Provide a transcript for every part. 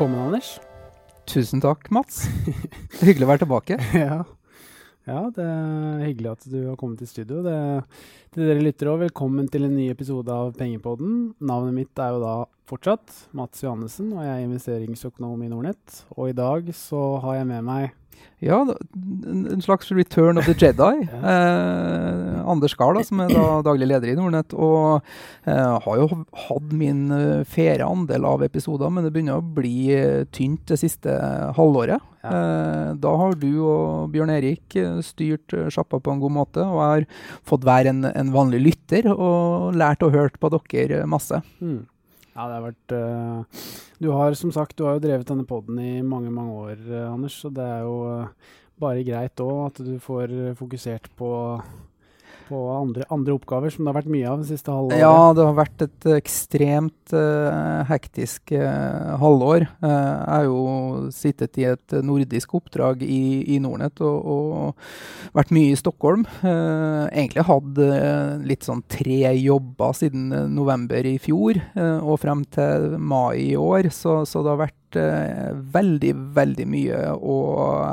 Velkommen, Anders. Tusen takk, Mats. Hyggelig å være tilbake. ja. ja, det er hyggelig at du har kommet i studio. Det, til dere lyttere òg, velkommen til en ny episode av Pengepodden. Navnet mitt er jo da fortsatt Mats Johannessen, og jeg er investeringsøkonom i Nordnett. Og i dag så har jeg med meg Ja, en slags return of the Jedi. eh, Anders Gahr, som er da daglig leder i Nordnett, og eh, har jo hatt min uh, faire andel av episoder, men det begynner å bli uh, tynt det siste halvåret. Ja. Eh, da har du og Bjørn Erik styrt sjappa på en god måte, og jeg har fått være en, en vanlig lytter og lært og hørt på dere masse. hmm. Ja, det har vært uh, Du har som sagt du har jo drevet denne poden i mange, mange år, øh, Anders. Så det er jo uh, bare greit òg at du får fokusert på, på andre, andre oppgaver, som det har vært mye av det siste halvåret. Ja, det har vært et ekstremt uh, hektisk uh, halvår. Uh, jeg har jo sittet i et nordisk oppdrag i, i Nordnett og, og vært mye i Stockholm. Eh, egentlig hatt eh, litt sånn tre jobber siden eh, november i fjor eh, og frem til mai i år, så, så det har vært eh, veldig, veldig mye å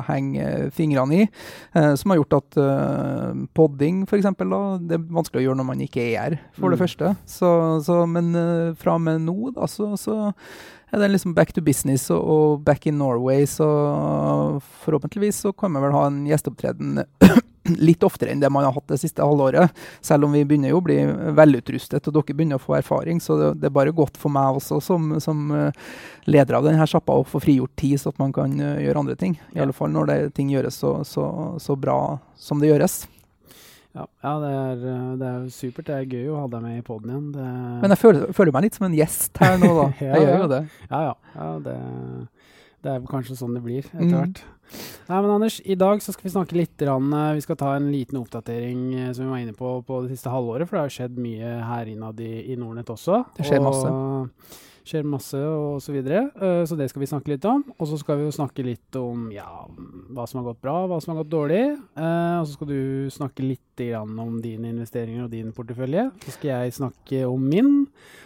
henge fingrene i. Eh, som har gjort at eh, podding, f.eks., det er vanskelig å gjøre når man ikke er her, for det Mm. første. Så, så, men eh, fra og med nå, da, så, så er det liksom back to business og back in Norway. Så forhåpentligvis så kan vi vel ha en gjesteopptreden litt oftere enn det man har hatt det siste halvåret. Selv om vi begynner jo å bli velutrustet og dere begynner å få erfaring. Så det, det er bare godt for meg også som, som eh, leder av denne sjappa å få frigjort tid, så at man kan eh, gjøre andre ting. I alle fall når det, ting gjøres så, så, så bra som det gjøres. Ja, ja det, er, øh, det er supert. Det er gøy å ha deg med i poden igjen. Det, Men jeg føler, føler meg litt som en gjest her nå, da. Ja, Jeg gjør jo det. Ja, ja. ja det, det er kanskje sånn det blir etter Mm. Nei, men Anders, i dag så skal vi snakke litt grann, eh, Vi skal ta en liten oppdatering eh, som vi var inne på på det siste halvåret. For det har skjedd mye her innad i, i Nordnett også. Det skjer masse. Skjer masse og så videre. Eh, så det skal vi snakke litt om. Og så skal vi jo snakke litt om ja, hva som har gått bra, hva som har gått dårlig. Eh, og så skal du snakke litt om dine investeringer og din portefølje. Så skal jeg snakke om min.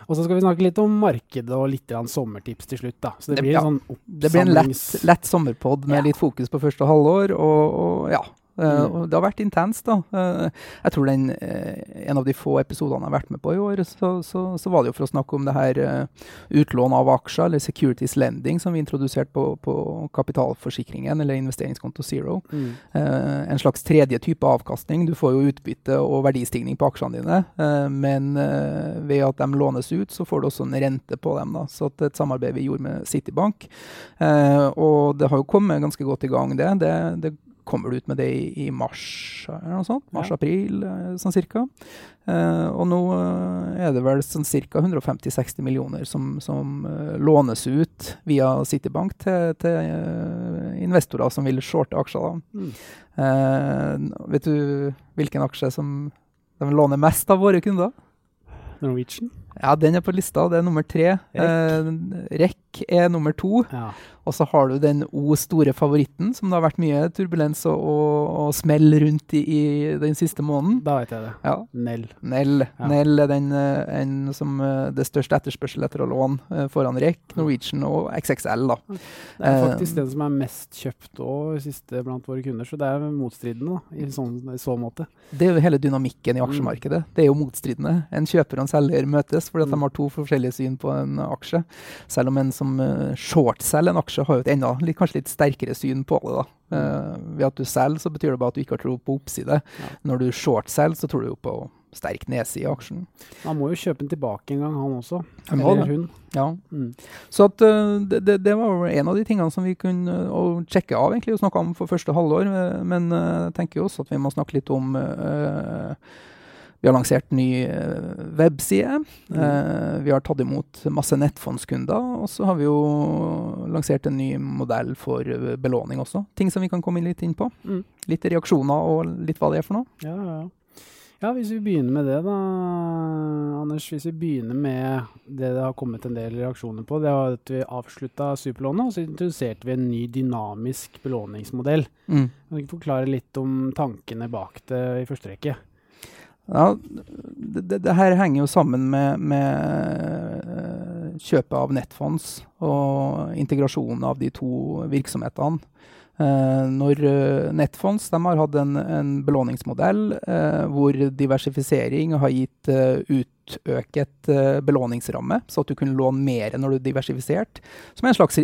Og så skal vi snakke litt om markedet og litt sommertips til slutt. da. Så det, blir ja. en sånn Det blir en lett, lett sommerpod med Ja. litt fokus på første halvår, og, og ja. Eh, Mm. og det har vært intenst, da. Eh, jeg tror den, eh, en av de få episodene jeg har vært med på i år, så, så, så var det jo for å snakke om det her utlån av aksjer, eller securities lending, som vi introduserte på, på kapitalforsikringen, eller investeringskonto Zero. Mm. En slags tredje type avkastning. Du får jo utbytte og verdistigning på aksjene dine, men ved at de lånes ut, så får du også en rente på dem. Da. Så et samarbeid vi gjorde med Citibank. Og det har jo kommet ganske godt i gang, det. det, det kommer du ut med det i, i mars, eller noe sånt. Mars-april, eh, sånn cirka. Eh, og nå eh, er det vel sånn ca. 150-60 millioner som, som eh, lånes ut via Citibank til, til investorer som vil shorte aksjer. Mm. Eh, vet du hvilken aksje som de låner mest av våre kunder? Norwegian. Ja, den er på lista. Det er nummer tre. Eh, er nummer to. Ja. Og så har du den O store favoritten, som det har vært mye turbulens og, og, og smell rundt i, i den siste måneden. Da vet jeg det. Ja, Nell. Nell. Ja. Nell er den, eh, en som eh, det største etterspørsel etter å låne eh, foran REC, Norwegian og XXL. da. Det er Eh, faktisk den som er mest kjøpt òg siste blant våre kunder, så det er motstridende da, i, sånn, i så måte. Det er jo hele dynamikken Mm. i aksjemarkedet. Det er jo motstridende. En kjøper og en selger møtes fordi at Mm. de har to forskjellige syn på en aksje. Selv om en som uh, shortselger en aksje har jo et enda litt, kanskje litt sterkere syn på det. da. Uh, ved at du selger, så betyr det bare at du ikke har tro på oppside. Ja. Når du shortselger, så tror du jo på sterk nedside i aksjen. Han må jo kjøpe den tilbake en gang, han også. Han Eller hun. Ja. Mm. Så at, eh, det, det, var en av de tingene som vi kunne uh, sjekke av egentlig, og snakke om for første halvår. eh, men eh, jeg tenker jo også at vi må snakke litt om eh, Vi har lansert ny eh, webside. Mm. Eh, vi har tatt imot masse nettfondskunder. Og så har vi jo lansert en ny modell for eh, belåning også. Ting som vi kan komme litt inn på. Mm. Litt reaksjoner og litt hva det er for noe. Ja, ja, ja. Ja, hvis vi begynner med det da, Anders. Hvis vi begynner med det det har kommet en del reaksjoner på. Det var at vi avslutta superlånet, og så introduserte vi en ny dynamisk belåningsmodell. Mm. Kan du forklare litt om tankene bak det i første rekke? Ja, det, det, her henger jo sammen med, med eh, kjøpet av nettfonds og integrasjonen av de to virksomhetene. Uh, når uh, Netfonds har hatt en, en belåningsmodell uh, hvor diversifisering har gitt utøket belåningsramme, så at du kunne låne mer når du diversifiserte, diversifisert. Som er en slags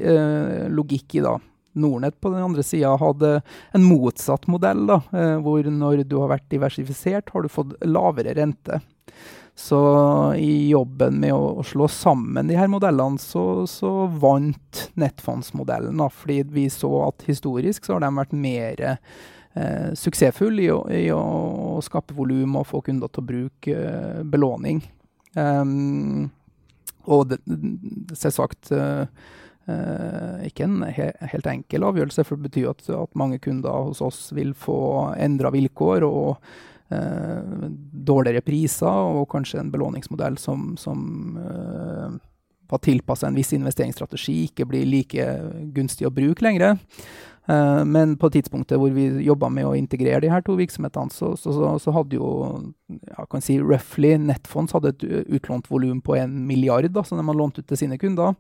logikk i da. Nordnett på den andre sida hadde en motsatt modell, da, hvor når du har vært diversifisert, har du fått lavere rente. Så i jobben med å, å slå sammen de her modellene, så, så vant nettfondsmodellen. Fordi vi så at historisk så har de vært mer eh, suksessfulle i, i, å skape volum og få kunder til å bruke eh, belåning. Um, og selvsagt uh, ikke en he helt enkel avgjørelse, for det betyr at, at mange kunder hos oss vil få endra vilkår. og Eh, dårligere priser og kanskje en belåningsmodell som, som eh, var tilpassa en viss investeringsstrategi, ikke blir like gunstig å bruke lenger. Uh, men på tidspunktet hvor vi jobba med å integrere de her to virksomhetene, så, så, så hadde jo ja, kan si roughly Netfonds hadde et utlånt volum på en milliard da, som de hadde lånt ut til sine kunder,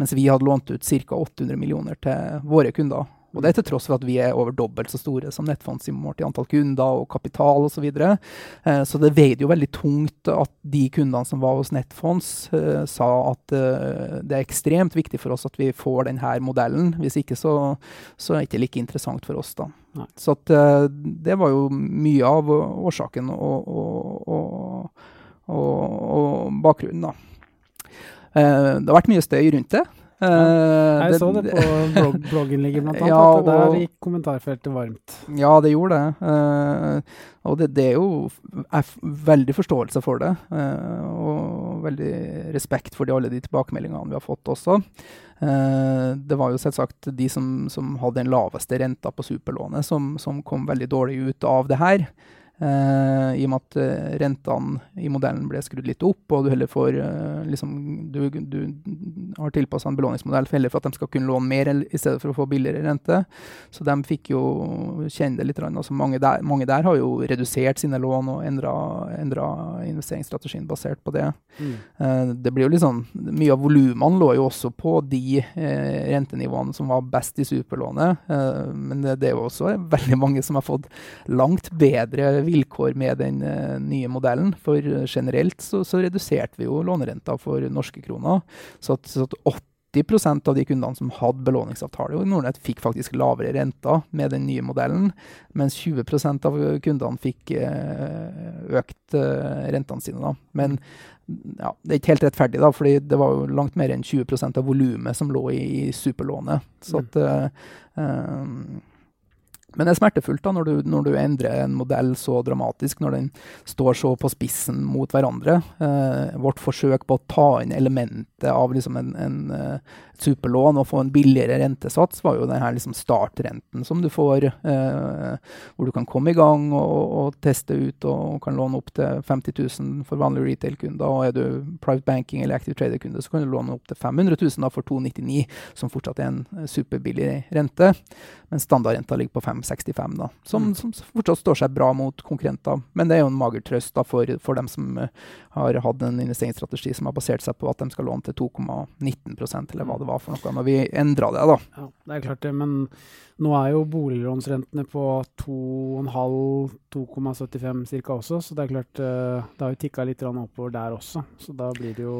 mens vi hadde lånt ut ca. 800 millioner til våre kunder. Og det er til tross for at vi er over dobbelt så store som nettfonds i målt i antall kunder og kapital osv. Så, videre. eh, så det veide jo veldig tungt at de kundene som var hos nettfonds, eh, sa at eh, det er ekstremt viktig for oss at vi får denne modellen. Hvis ikke så, så er det ikke like interessant for oss. da. Nei. Så at, det var jo mye av årsaken og, og, og, og bakgrunnen. da. Det har vært mye støy rundt det. Uh, jeg det, så det på blogg, blogginnlegget, blant annet. Ja, at det der gikk kommentarfeltet varmt. Ja, det gjorde det. Uh, og det, det, er jo er veldig forståelse for det. Uh, og veldig respekt for de, alle de tilbakemeldingene vi har fått også. det var jo selvsagt de som, som hadde den laveste renta på superlånet, som, som kom veldig dårlig ut av det her. Uh, I og med at uh, rentene i modellen ble skrudd litt opp, og du heller får uh, liksom, du, du, har tilpassa en belåningsmodell for, heller for at de skal kunne låne mer i stedet for å få billigere rente. Så de fikk jo kjenne det litt. Altså, mange, der, mange der har jo redusert sine lån og endra investeringsstrategien basert på det. Mm. det blir jo litt sånn, Mye av volumene lå jo også på de rentenivåene som var best i superlånet, men det, det er jo også veldig mange som har fått langt bedre vilkår med den uh, nye modellen. For generelt så, så, reduserte vi jo lånerenta for norske kroner. Så at, så at 80% av de kundene som hadde belåningsavtale i Nordnett, fikk faktisk lavere renter med den nye modellen, mens 20 av kundene fikk uh, økt uh, rentene sine. Da. Men ja, det er ikke helt rettferdig, da, fordi det var jo langt mer enn 20% av volumet som lå i, i superlånet. Så at um, men det er smertefullt da, når du, når du, endrer en modell så dramatisk, når den står så på spissen mot hverandre. Eh, vårt forsøk på å ta inn elementet av liksom en, en, uh, superlån og få en billigere rentesats, var jo denne liksom startrenten som du får, eh, hvor du kan komme i gang og, og, teste ut og kan låne opp til 50 000 for vanlige retail-kunder. Og er du private banking eller active trader-kunde, så kan du låne opp til 500 000 da, for 299 som fortsatt er en eh, superbillig rente. Men standardrenta ligger på 5,65, da, som, mm. som, fortsatt står seg bra mot konkurrenter. Men det er jo en mager trøst da, for, for dem som uh, har hatt en investeringsstrategi som har basert seg på at de skal låne til 2,19% eller hva det var for noe når vi endra det. da. Ja, Det er klart det, men nå er jo boliglånsrentene på 2,5-2,75 ca. også, så det er klart uh, det har jo tikka litt oppover der også. Så da blir det jo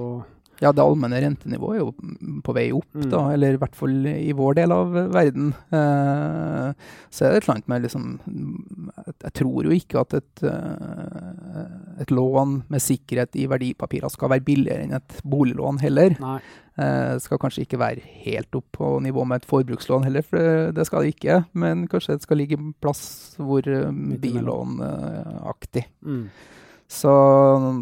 ja, det allmenne rentenivået er jo på vei opp, mm. da, eller i hvert fall i vår del av verden. Eh, så er det et eller annet med liksom Jeg tror jo ikke at et, eh, et lån med sikkerhet i verdipapirer skal være billigere enn et boliglån heller. Nei. Eh, skal kanskje ikke være helt opp på nivå med et forbrukslån heller, for det skal det ikke. Men kanskje det skal ligge en plass hvor bilånaktig. billånaktig. Mm. Så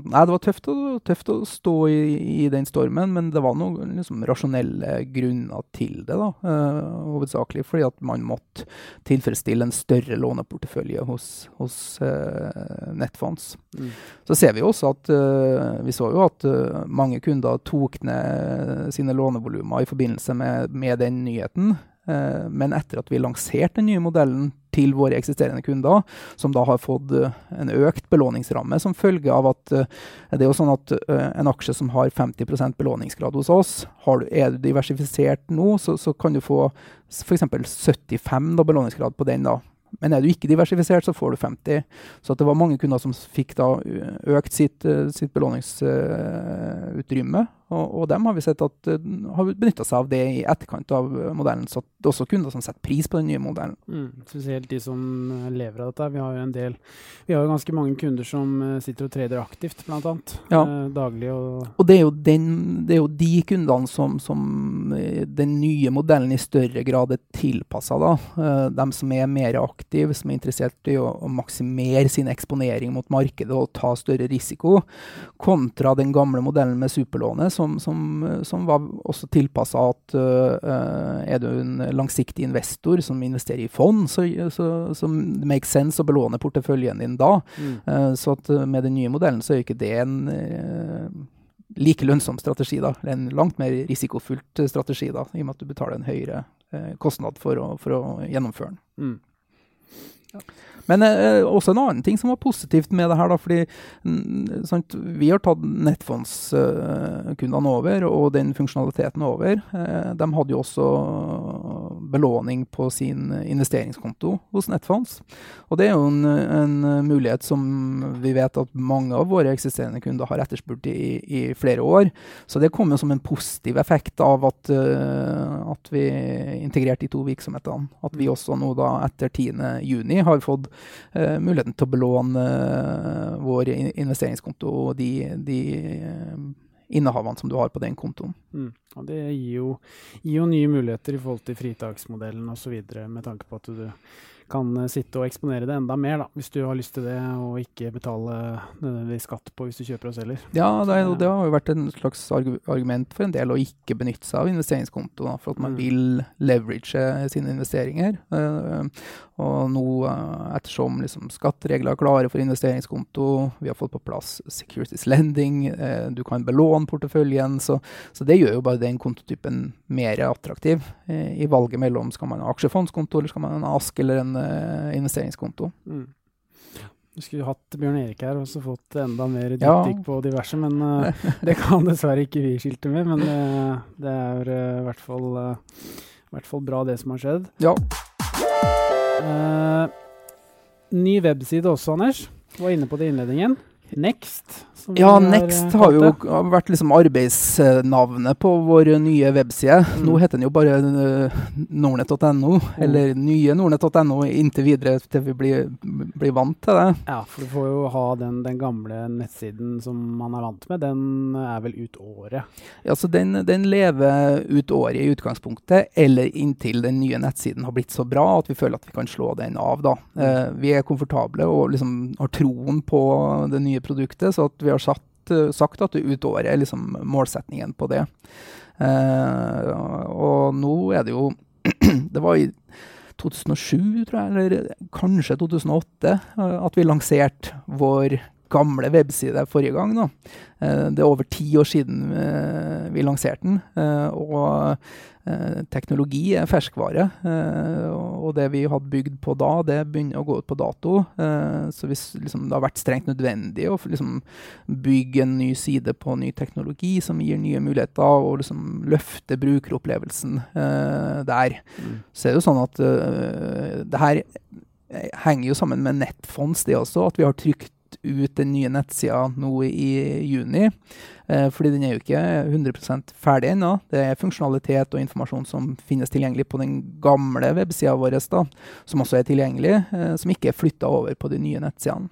nei, det var tøft å, tøft å stå i, i, den stormen, men det var noen liksom, rasjonelle grunner til det. da, uh, Hovedsakelig fordi at man måtte tilfredsstille en større låneportefølje hos, hos uh, Netfonds. Mm. Så ser vi også at uh, vi så jo at mange kunder tok ned sine lånevolumer i forbindelse med, med den nyheten. Eh, men etter at vi lanserte den nye modellen til våre eksisterende kunder, som da har fått eh, en økt belåningsramme som følge av at eh, det er jo sånn at en aksje som har 50% belåningsgrad hos oss, har, er du diversifisert nå, så, så kan du få f.eks. 75 da, belåningsgrad på den. da. Men er du ikke diversifisert, så får du 50. Så det var mange kunder som fikk da økt sitt, sitt belåningsutrymme. Og, og, dem har vi sett at uh, har benytta seg av det i etterkant av modellen. Så det er også kunder som setter pris på den nye modellen. Mm, spesielt de som lever av dette. Vi har jo en del Vi har jo ganske mange kunder som sitter og trader aktivt, annet. Ja. Uh, daglig og Og det er den, det er jo de kundene som, som, den nye modellen i større grad er tilpassa, da. Uh, dem som er mer aktive, som er interessert i å, å maksimere sin eksponering mot markedet og ta større risiko, kontra den gamle modellen med superlånet som, som, som var også tilpassa at uh, er du en langsiktig investor som investerer i fond, så, så, så det makes sense å belåne porteføljen din da. Mm. Uh, så at med den nye modellen så er ikke det en uh, like lønnsom strategi, da. En langt mer risikofullt strategi, da, i og med at du betaler en høyere kostnad for å, for å gjennomføre den. Mm. Ja. Men eh, også en annen ting som var positivt med det her, da, fordi mm, sant, vi har tatt nettfondskundene over og den funksjonaliteten over. Eh, de hadde jo også belåning på sin investeringskonto hos Nettfonds. Og det er jo en, en mulighet som vi vet at mange av våre eksisterende kunder har etterspurt i, i flere år. Så det kom jo som en positiv effekt av at, uh, at vi integrerte de to virksomhetene. At vi også nå da etter 10.6 har fått muligheten til å belåne uh, vår investeringskonto og de, de innehavene som du har på den kontoen. Mm. Og det gir jo, gir jo, nye muligheter i forhold til fritaksmodellen osv. med tanke på at du kan eh, sitte og eksponere det enda mer, da, hvis du har lyst til det, og ikke betale nødvendigvis skatt på hvis du kjøper og selger. Ja, det, er, det, har jo vært en slags argument for en del å ikke benytte seg av investeringskonto, da, for at man mm. vil leverage sine investeringer. Uh, og nå, uh, ettersom liksom, skatteregler er klare for investeringskonto, vi har fått på plass securities lending, eh, du kan belåne porteføljen, så, så, det gjør jo bare den kontotypen mer attraktiv i valget mellom skal man ha aksjefondskonto, eller skal man ha en ASK eller en eh, investeringskonto. Mm. Du skulle hatt Bjørn Erik her og så fått enda mer dypdykk ja. på diverse, men uh, det kan dessverre ikke vi skilte med. Men uh, det er i hvert, fall, hvert fall bra, det som har skjedd. Ja. Ny webside også, Anders. Var inne på det i innledningen. Next. Ja, Next har jo vært liksom arbeidsnavnet på vår nye webside. Mm. Nå heter den jo bare uh, nordnett.no, mm. eller nye nordnett.no inntil videre til vi blir, blir, vant til det. Ja, for du får jo ha den, den, gamle nettsiden som man er vant med. Den er vel ut året? Ja, så den, den lever ut året i utgangspunktet, eller inntil den nye nettsiden har blitt så bra at vi føler at vi kan slå den av. da. Eh, vi er komfortable og liksom har troen på det nye produktet, så vi har har satt, eh, sagt at ut året er liksom målsetningen på det. Eh, og nå er det jo Det var i 2007, tror jeg, eller kanskje 2008, eh, at vi lanserte vår gamle webside forrige gang. Da. Eh, det er over ti år siden vi lanserte den. Og Eh, teknologi er ferskvare, eh, og det vi hadde bygd på da, det begynner å gå ut på dato. Eh, så hvis liksom, det har vært strengt nødvendig å liksom, bygge en ny side på ny teknologi som gir nye muligheter, og liksom, løfte brukeropplevelsen der, mm. så er det jo sånn at det her henger jo sammen med nettfonds, det også, at vi har trykt ut den nye nettsida nå i juni. Eh, fordi den er jo ikke 100% ferdig ennå. Det er funksjonalitet og informasjon som finnes tilgjengelig på den gamle websida vår, da, som også er tilgjengelig, eh, som ikke er flytta over på de nye nettsidene.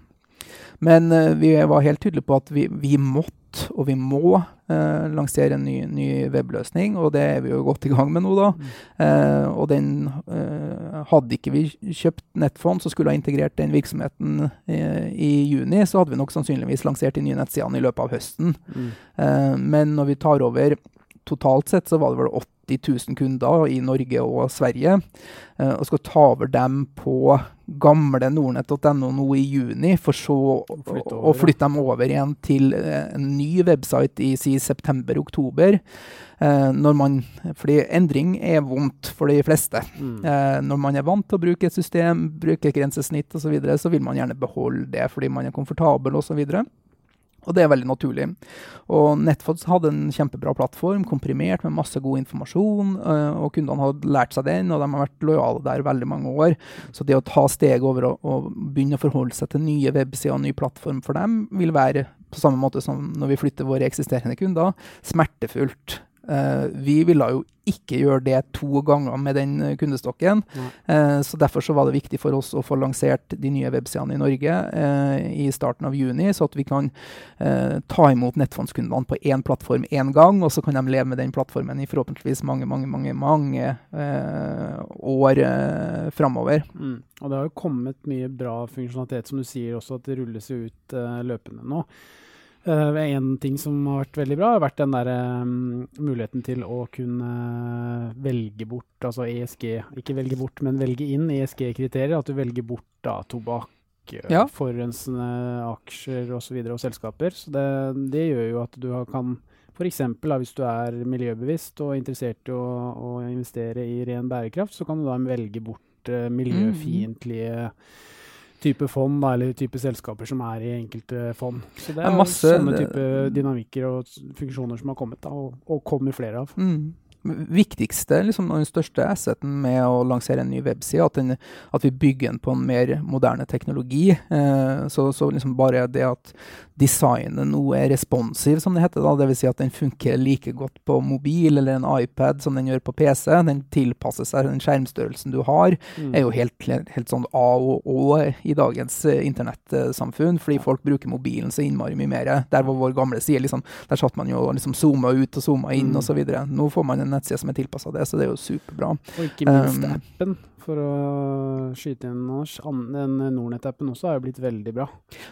Men eh, vi var helt tydelige på at vi, vi måtte og vi må eh, lansere en ny, ny, webløsning, og det er vi jo godt i gang med nå, da. Mm. Eh, og den eh, Hadde ikke vi kjøpt Nettfond, så skulle ha integrert den virksomheten eh, i juni, så hadde vi nok sannsynligvis lansert de nye nettsidene i løpet av høsten. Mm. Eh, men når vi tar over totalt sett, så var det vel 80 000 kunder i Norge og Sverige. Uh, og skal ta over dem på gamle nordnett.no nå i juni, for så å flytte, dem over igjen til uh, en ny website i si september-oktober. Når man, fordi endring er vondt for de fleste. Mm. når man er vant til å bruke et system, bruke grensesnitt osv., så, videre, så vil man gjerne beholde det fordi man er komfortabel osv. Og det er veldig naturlig. Og Netfods hadde en kjempebra plattform, komprimert med masse god informasjon. Eh, og kundene hadde lært seg den, og de har vært lojale der veldig mange år. Så det å ta steg over og, og begynne å forholde seg til nye websider og ny plattform for dem, vil være på samme måte som når vi flytter våre eksisterende kunder, smertefullt. Uh, vi ville jo ikke gjøre det to ganger med den kundestokken. Uh, så Derfor så var det viktig for oss å få lansert de nye websidene i Norge i starten av juni, så at vi kan ta imot nettfondskundene på én plattform én gang, og så kan de leve med den plattformen i forhåpentligvis mange mange, mange, mange år uh, framover. Mm. Og det har jo kommet mye bra funksjonalitet, som du sier også, at det rulles ut løpende nå. Uh, en ting som har vært veldig bra, har vært den der um, muligheten til å kunne velge bort altså ESG Ikke velge bort, men velge inn ESG-kriterier. At du velger bort da tobakk, eh, ja. forurensende aksjer osv. Og, så videre, og selskaper. Så det, det, gjør jo at du kan F.eks. hvis du er miljøbevisst og interessert i å, å, investere i ren bærekraft, så kan du da velge bort uh, miljøfiendtlige mm type fond da, eller type selskaper som er i enkelte fond. Så det er, masse, sånne type dynamikker og funksjoner som har kommet, da, og, og kommer flere av. Mm viktigste liksom, den største asseten med å lansere en ny webside, at, den, at vi bygger den på en mer moderne teknologi. Eh, så, så liksom bare det at designet nå er responsiv, som det heter. da, Dvs. Si at den funker like godt på mobil eller en iPad som den gjør på PC. Den tilpasser seg den skjermstørrelsen du har. Mm. er jo helt, helt, sånn A og Å i dagens uh, internettsamfunn, fordi folk bruker mobilen så innmari mye mer. Der var vår gamle side liksom, der satt man jo og liksom zooma ut og zooma inn mm. osv. Nå får man en nettside som er tilpassa det, så det er jo superbra. Og ikke minst um, appen for å skyte inn. Den Nordnett-appen også har jo blitt veldig bra.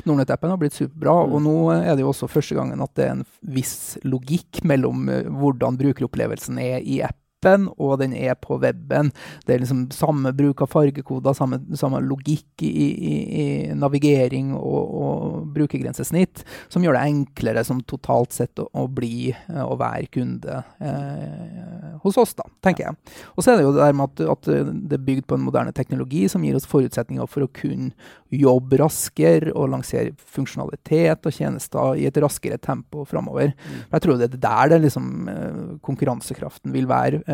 Nordnett-appen har blitt superbra, mm. og nå er det jo også første gangen at det er en viss logikk mellom eh, hvordan brukeropplevelsen er i app appen, og den er på weben. Det er liksom samme bruk av fargekoder, samme, samme logikk i, i, i, navigering og, og brukergrensesnitt, som gjør det enklere som totalt sett å, å bli eh, og være kunde eh, hos oss, da, tenker jeg. Og så er det jo det der med at, at, det er bygd på en moderne teknologi som gir oss forutsetninger for å kunne jobbe raskere og lansere funksjonalitet og tjenester i et raskere tempo framover. Mm. Jeg tror det er der det liksom, eh, konkurransekraften vil være Uh,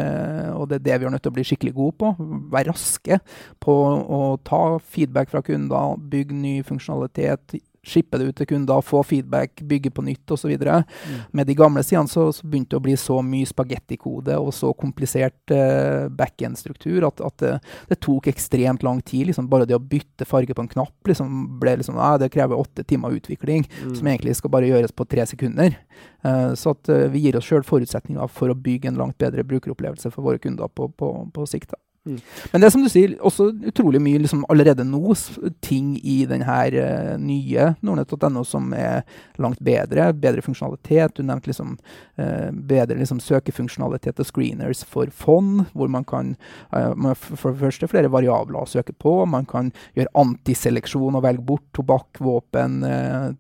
og det er det vi er nødt til å bli skikkelig gode på. Være raske på å ta feedback fra kunder, bygge ny funksjonalitet, shippe det ut til kunder, få feedback, bygge på nytt osv. Mm. Med de gamle sidene så, så, begynte det å bli så mye spagettikode og så komplisert uh, backend-struktur at, at det, det, tok ekstremt lang tid. Liksom, bare det å bytte farge på en knapp liksom, ble liksom, ah, det krever åtte timer utvikling, mm. som egentlig skal bare gjøres på tre sekunder. Uh, så at uh, vi gir oss sjøl forutsetninger for å bygge en langt bedre brukeropplevelse for våre kunder på, på, på sikt. Da. Mm. Men det er som du sier, også utrolig mye liksom, allerede nå ting i denne uh, nye nordnett.no som er langt bedre. Bedre funksjonalitet. Du nevnte liksom, uh, bedre liksom, søkefunksjonalitet og screeners for fond, hvor man kan uh, for det første flere variabler å søke på. Man kan gjøre antiseleksjon og velge bort tobakk, våpen,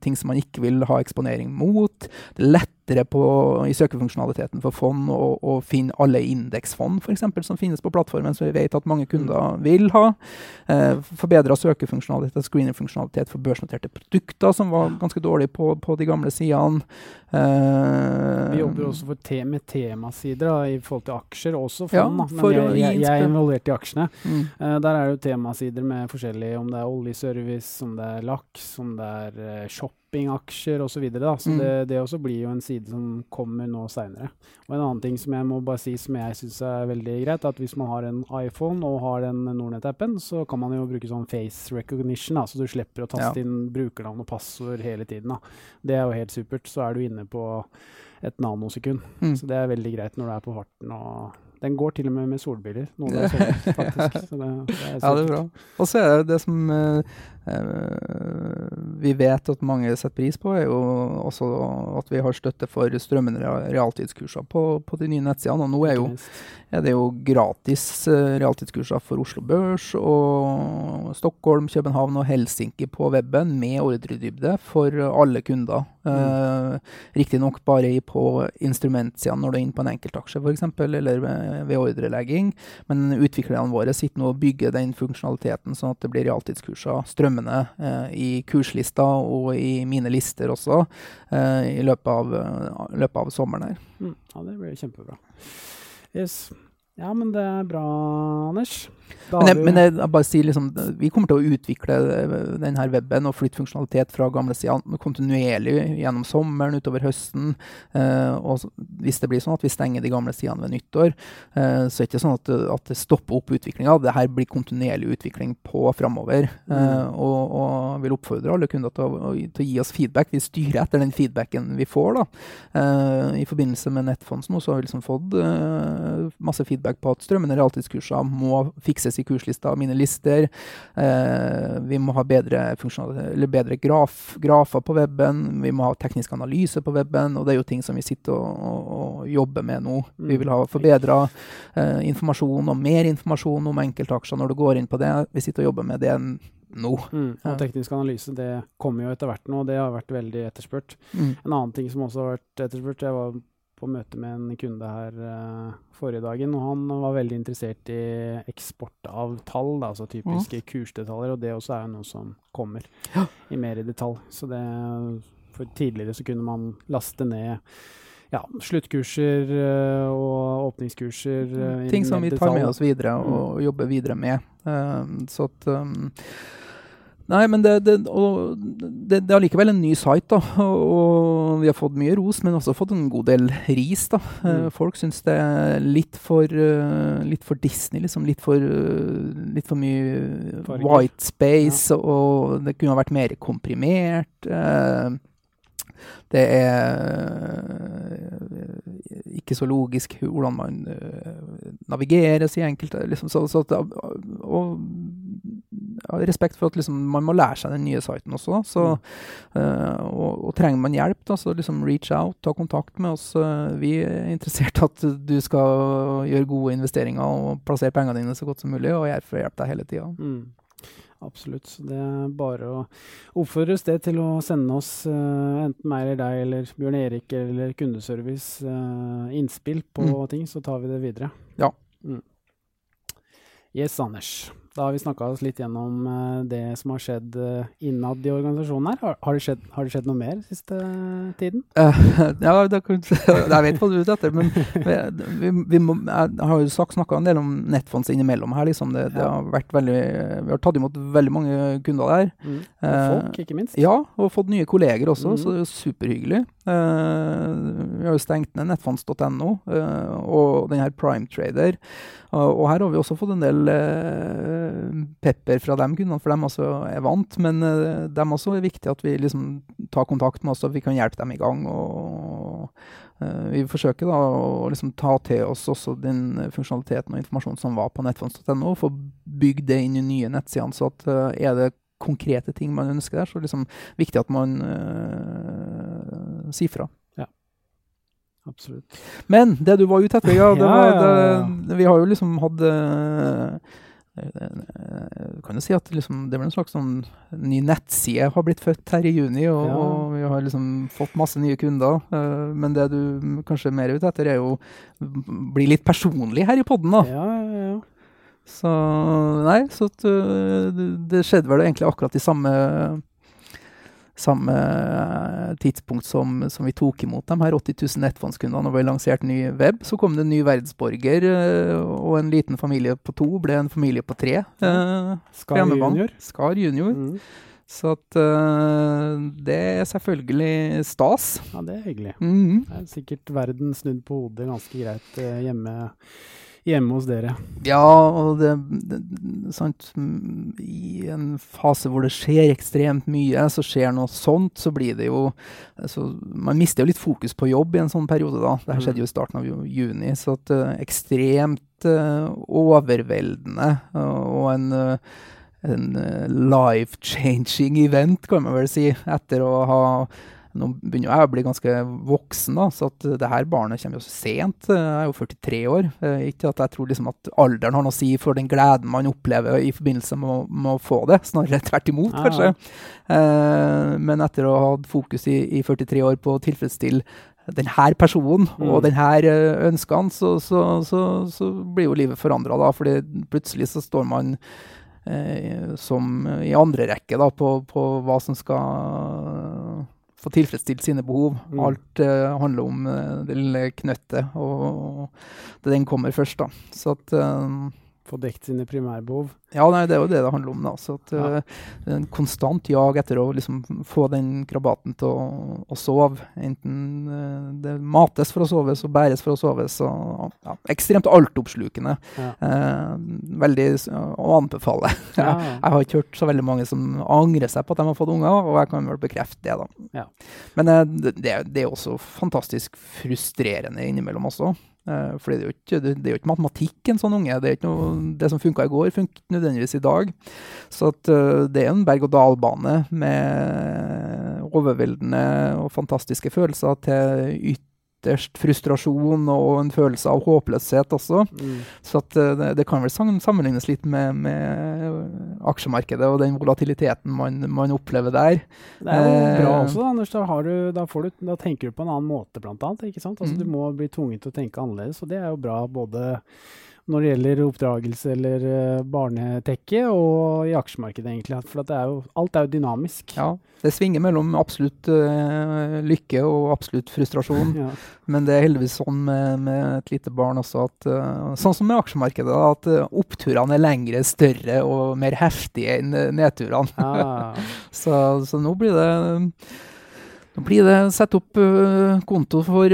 ting som man ikke vil ha eksponering mot. Det er lett lettere på, i søkefunksjonaliteten for fond å finne alle indeksfond f.eks. som finnes på plattformen, som vi vet at mange kunder mm. vil ha. Eh, Forbedra søkefunksjonalitet, screenerfunksjonalitet for børsnoterte produkter, som var ganske dårlig på, på de gamle sidene. Eh, vi jobber også te med temasider da, i forhold til aksjer, også fond. Ja, Men jeg, jeg, jeg, er involvert i aksjene. Mm. Eh, der er det jo temasider med forskjellig, om det er oljeservice, om det er laks, om det er uh, shoppingaksjer osv. Så, videre, så mm. det, det, også blir jo en side som kommer nå seinere. Og en annen ting som jeg må bare si som jeg syns er veldig greit, at hvis man har en iPhone og har den Nordnett-appen, så kan man jo bruke sånn face recognition, da, så du slipper å taste ja. inn brukernavn og passord hele tiden. Da. Det er jo helt supert. Så er du inne på et nanosekund. Mm. Så det er veldig greit når du er på farten. og den går til og med med solbriller. Noen er sånn, faktisk. Så det, det er ja, det er bra. Og så er det det som eh, vi vet at mange setter pris på, er jo også at vi har støtte for strømmende realtidskurser på, på de nye nettsidene. Og nå er, jo, er det jo gratis uh, realtidskurser for Oslo Børs og Stockholm, København og Helsinki på weben med ordredybde for alle kunder. Mm. Uh, Riktignok bare på instrumentsidene når du er inne på en enkeltaksje f.eks., eller ved, ved ordrelegging. Men utviklerne våre sitter nå og bygger den funksjonaliteten sånn at det blir realtidskurser strømmende uh, i kurslista og i mine lister også uh, i løpet av, løpet av sommeren her. Mm. Ja, det blir kjempebra. Yes. Ja, men det er bra, Anders. Men jeg, men jeg, bare sier liksom, Vi kommer til å utvikle eh, denne weben og flytte funksjonalitet fra gamle sider kontinuerlig gjennom sommeren, utover høsten. Eh, og hvis det blir sånn at vi stenger de gamle sidene ved nyttår, eh, så er det ikke sånn at, at det stopper opp utviklinga. Det her blir kontinuerlig utvikling på framover. Mm. Eh, og, og vil oppfordre alle kunder til å, til å, gi oss feedback. Vi styrer etter den feedbacken vi får. da. Eh, I forbindelse med Nettfonds nå så har vi liksom fått eh, masse feedback på at strømmende realtidskurser må fikses i kurslista, mine lister. Eh, vi må ha bedre, bedre graf, grafer på weben. Vi må ha teknisk analyse på weben. Og det er jo ting som vi sitter og, og, og jobber med nå. Vi vil ha forbedra eh, informasjon og mer informasjon om enkeltaksjer når du går inn på det. Vi sitter og jobber med det nå. Mm, og teknisk analyse det kommer jo etter hvert nå, og det har vært veldig etterspurt. Mm. En annen ting som også har vært etterspurt, det var på møte med en kunde her uh, forrige dagen, og han var veldig interessert i eksport av tall, da, altså typiske mm. kursdetaljer, og det også er noe som kommer ja. i mer i detalj. Så det, for tidligere så kunne man laste ned ja, sluttkurser uh, og åpningskurser. Uh, Ting som vi tar med oss videre og mm. jobber videre med. så at um, Nei, men det, det, det, det er allikevel en ny site, da. Og, vi har fått mye ros, men også fått en god del ris, da. Eh, mm. Folk syns det er litt for, uh, litt for Disney, liksom. Litt for, uh, litt for mye Farger. white space, ja. og det kunne ha vært mer komprimert. Det er ikke så logisk hvordan man navigeres i enkelte liksom, så, så og respekt for at liksom, man må lære seg den nye siten også. Så, uh, og, og, trenger man hjelp, da, så liksom reach out, ta kontakt med oss. Uh, vi er interessert i at du skal gjøre gode investeringer og plassere pengene dine så godt som mulig, og jeg får hjelpe deg hele tida. Mm. Absolutt. Det er bare å oppfordre oss det til å sende oss, uh, enten meg eller deg eller Bjørn Erik eller kundeservice, innspill på mm. ting, så tar vi det videre. Ja. Mm. Yes, Anders. Da har vi snakka oss litt gjennom uh, det som har skjedd uh, innad i organisasjonen her. Har, det skjedd, har, det skjedd, noe mer siste uh, tiden? ja, det, jeg vet hva du er etter, men vi, vi må, jeg har jo snakka en del om nettfonds innimellom her. Liksom. Det, det, har vært veldig, vi har tatt imot veldig mange kunder der. Mm. Og folk, ikke minst. Ja, og fått nye kolleger også, mm. så det er superhyggelig. vi har jo stengt ned nettfonds.no og den her Prime Trader. og her har vi også fått en del pepper fra dem for de også er vant. Men uh, er også viktig at vi liksom tar kontakt med oss, og vi kan hjelpe dem i gang. og uh, Vi forsøker da å liksom ta til oss også den funksjonaliteten og informasjonen som var på nettfonds.no, og få bygd det inn i nye nettsidene. Så at uh, er det konkrete ting man ønsker der, så er det liksom viktig at man sier fra. Absolutt. Men det du var ute etter, ja, det var, det, vi har jo liksom hatt jeg kan jo si at liksom, det ble en slags sånn ny nettside har blitt født her i juni, og, ja. og vi har liksom fått masse nye kunder. Uh, men det du kanskje er mer ute etter, er jo å bli litt personlig her i poden, da. Ja, ja, ja. Så nei, så at, uh, det skjedde vel egentlig akkurat de samme samme tidspunkt som, som, vi tok imot dem her 80 000 nettfondskundene og vi lanserte ny web. Så kom det en ny verdensborger, eh, og en liten familie på to ble en familie på tre. Eh, Skar junior. Skar junior. Mm. Så at, uh, det er selvfølgelig stas. Ja, det er hyggelig. Mm. Det er sikkert verden snudd på hodet ganske greit uh, hjemme hjemme hos dere? Ja, og det, det, sant I en fase hvor det skjer ekstremt mye, så skjer noe sånt, så blir det jo så Man mister jo litt fokus på jobb i en sånn periode, da. Dette skjedde jo i starten av juni, så at uh, ekstremt uh, overveldende uh, og en en life-changing event, kan man vel si, etter å ha nå begynner jeg å bli ganske voksen, da, så at det her barnet kommer jo så sent. Jeg er jo 43 år. Ikke at jeg tror liksom at alderen har noe å si for den gleden man opplever i forbindelse med, med å få det. Snarere tvert imot, ja. kanskje. Eh, men etter å ha hatt fokus i, i 43 år på å tilfredsstille denne personen mm. og denne eh, ønskene, så, så, så, så, blir jo livet forandra da. fordi plutselig så står man eh, som i andre rekke da, på, på hva som skal få tilfredsstilt sine behov. Mm. Alt uh, handler om uh, det lille knøttet, og, og det den kommer først. da. Så at uh, få dekt sine primærbehov. Ja, nei, det er jo det det handler om. da. Så at, ja. uh, En konstant jag etter å liksom få den krabaten til å, å sove. Enten uh, det mates for å soves og bæres for å soves. Så ja, ekstremt altoppslukende. Ja. Uh, veldig å anbefale. Ja. jeg har ikke hørt så veldig mange som angrer seg på at de har fått unger, og jeg kan vel bekrefte det. da. Men det, det, er også fantastisk frustrerende innimellom også. Uh, for det det, er jo ikke matematikk en sånn unge. Det, noe, det som funka i går, funker nødvendigvis i dag. Så at, uh, det er en berg-og-dal-bane med overveldende og fantastiske følelser til yt ytterst frustrasjon og en følelse av håpløshet også. Mm. Så at, det, det, kan vel sammenlignes litt med, med aksjemarkedet og den volatiliteten man, man, opplever der. Det er jo bra eh, også, da, Anders. Da, du, da, du, da, tenker du på en annen måte, blant annet. Altså, mm. Du må bli tvunget til å tenke annerledes, og det er jo bra både når det gjelder oppdragelse eller uh, barnetekke, og i aksjemarkedet, egentlig. For er jo, alt er jo dynamisk. Ja, det svinger mellom absolutt uh, lykke og absolutt frustrasjon. ja. Men det er heldigvis sånn med, med et lite barn også at uh, Sånn som med aksjemarkedet, at oppturene er lengre, større og mer heftige enn nedturene. Ja. så, så, nå blir det nå blir det satt opp konto for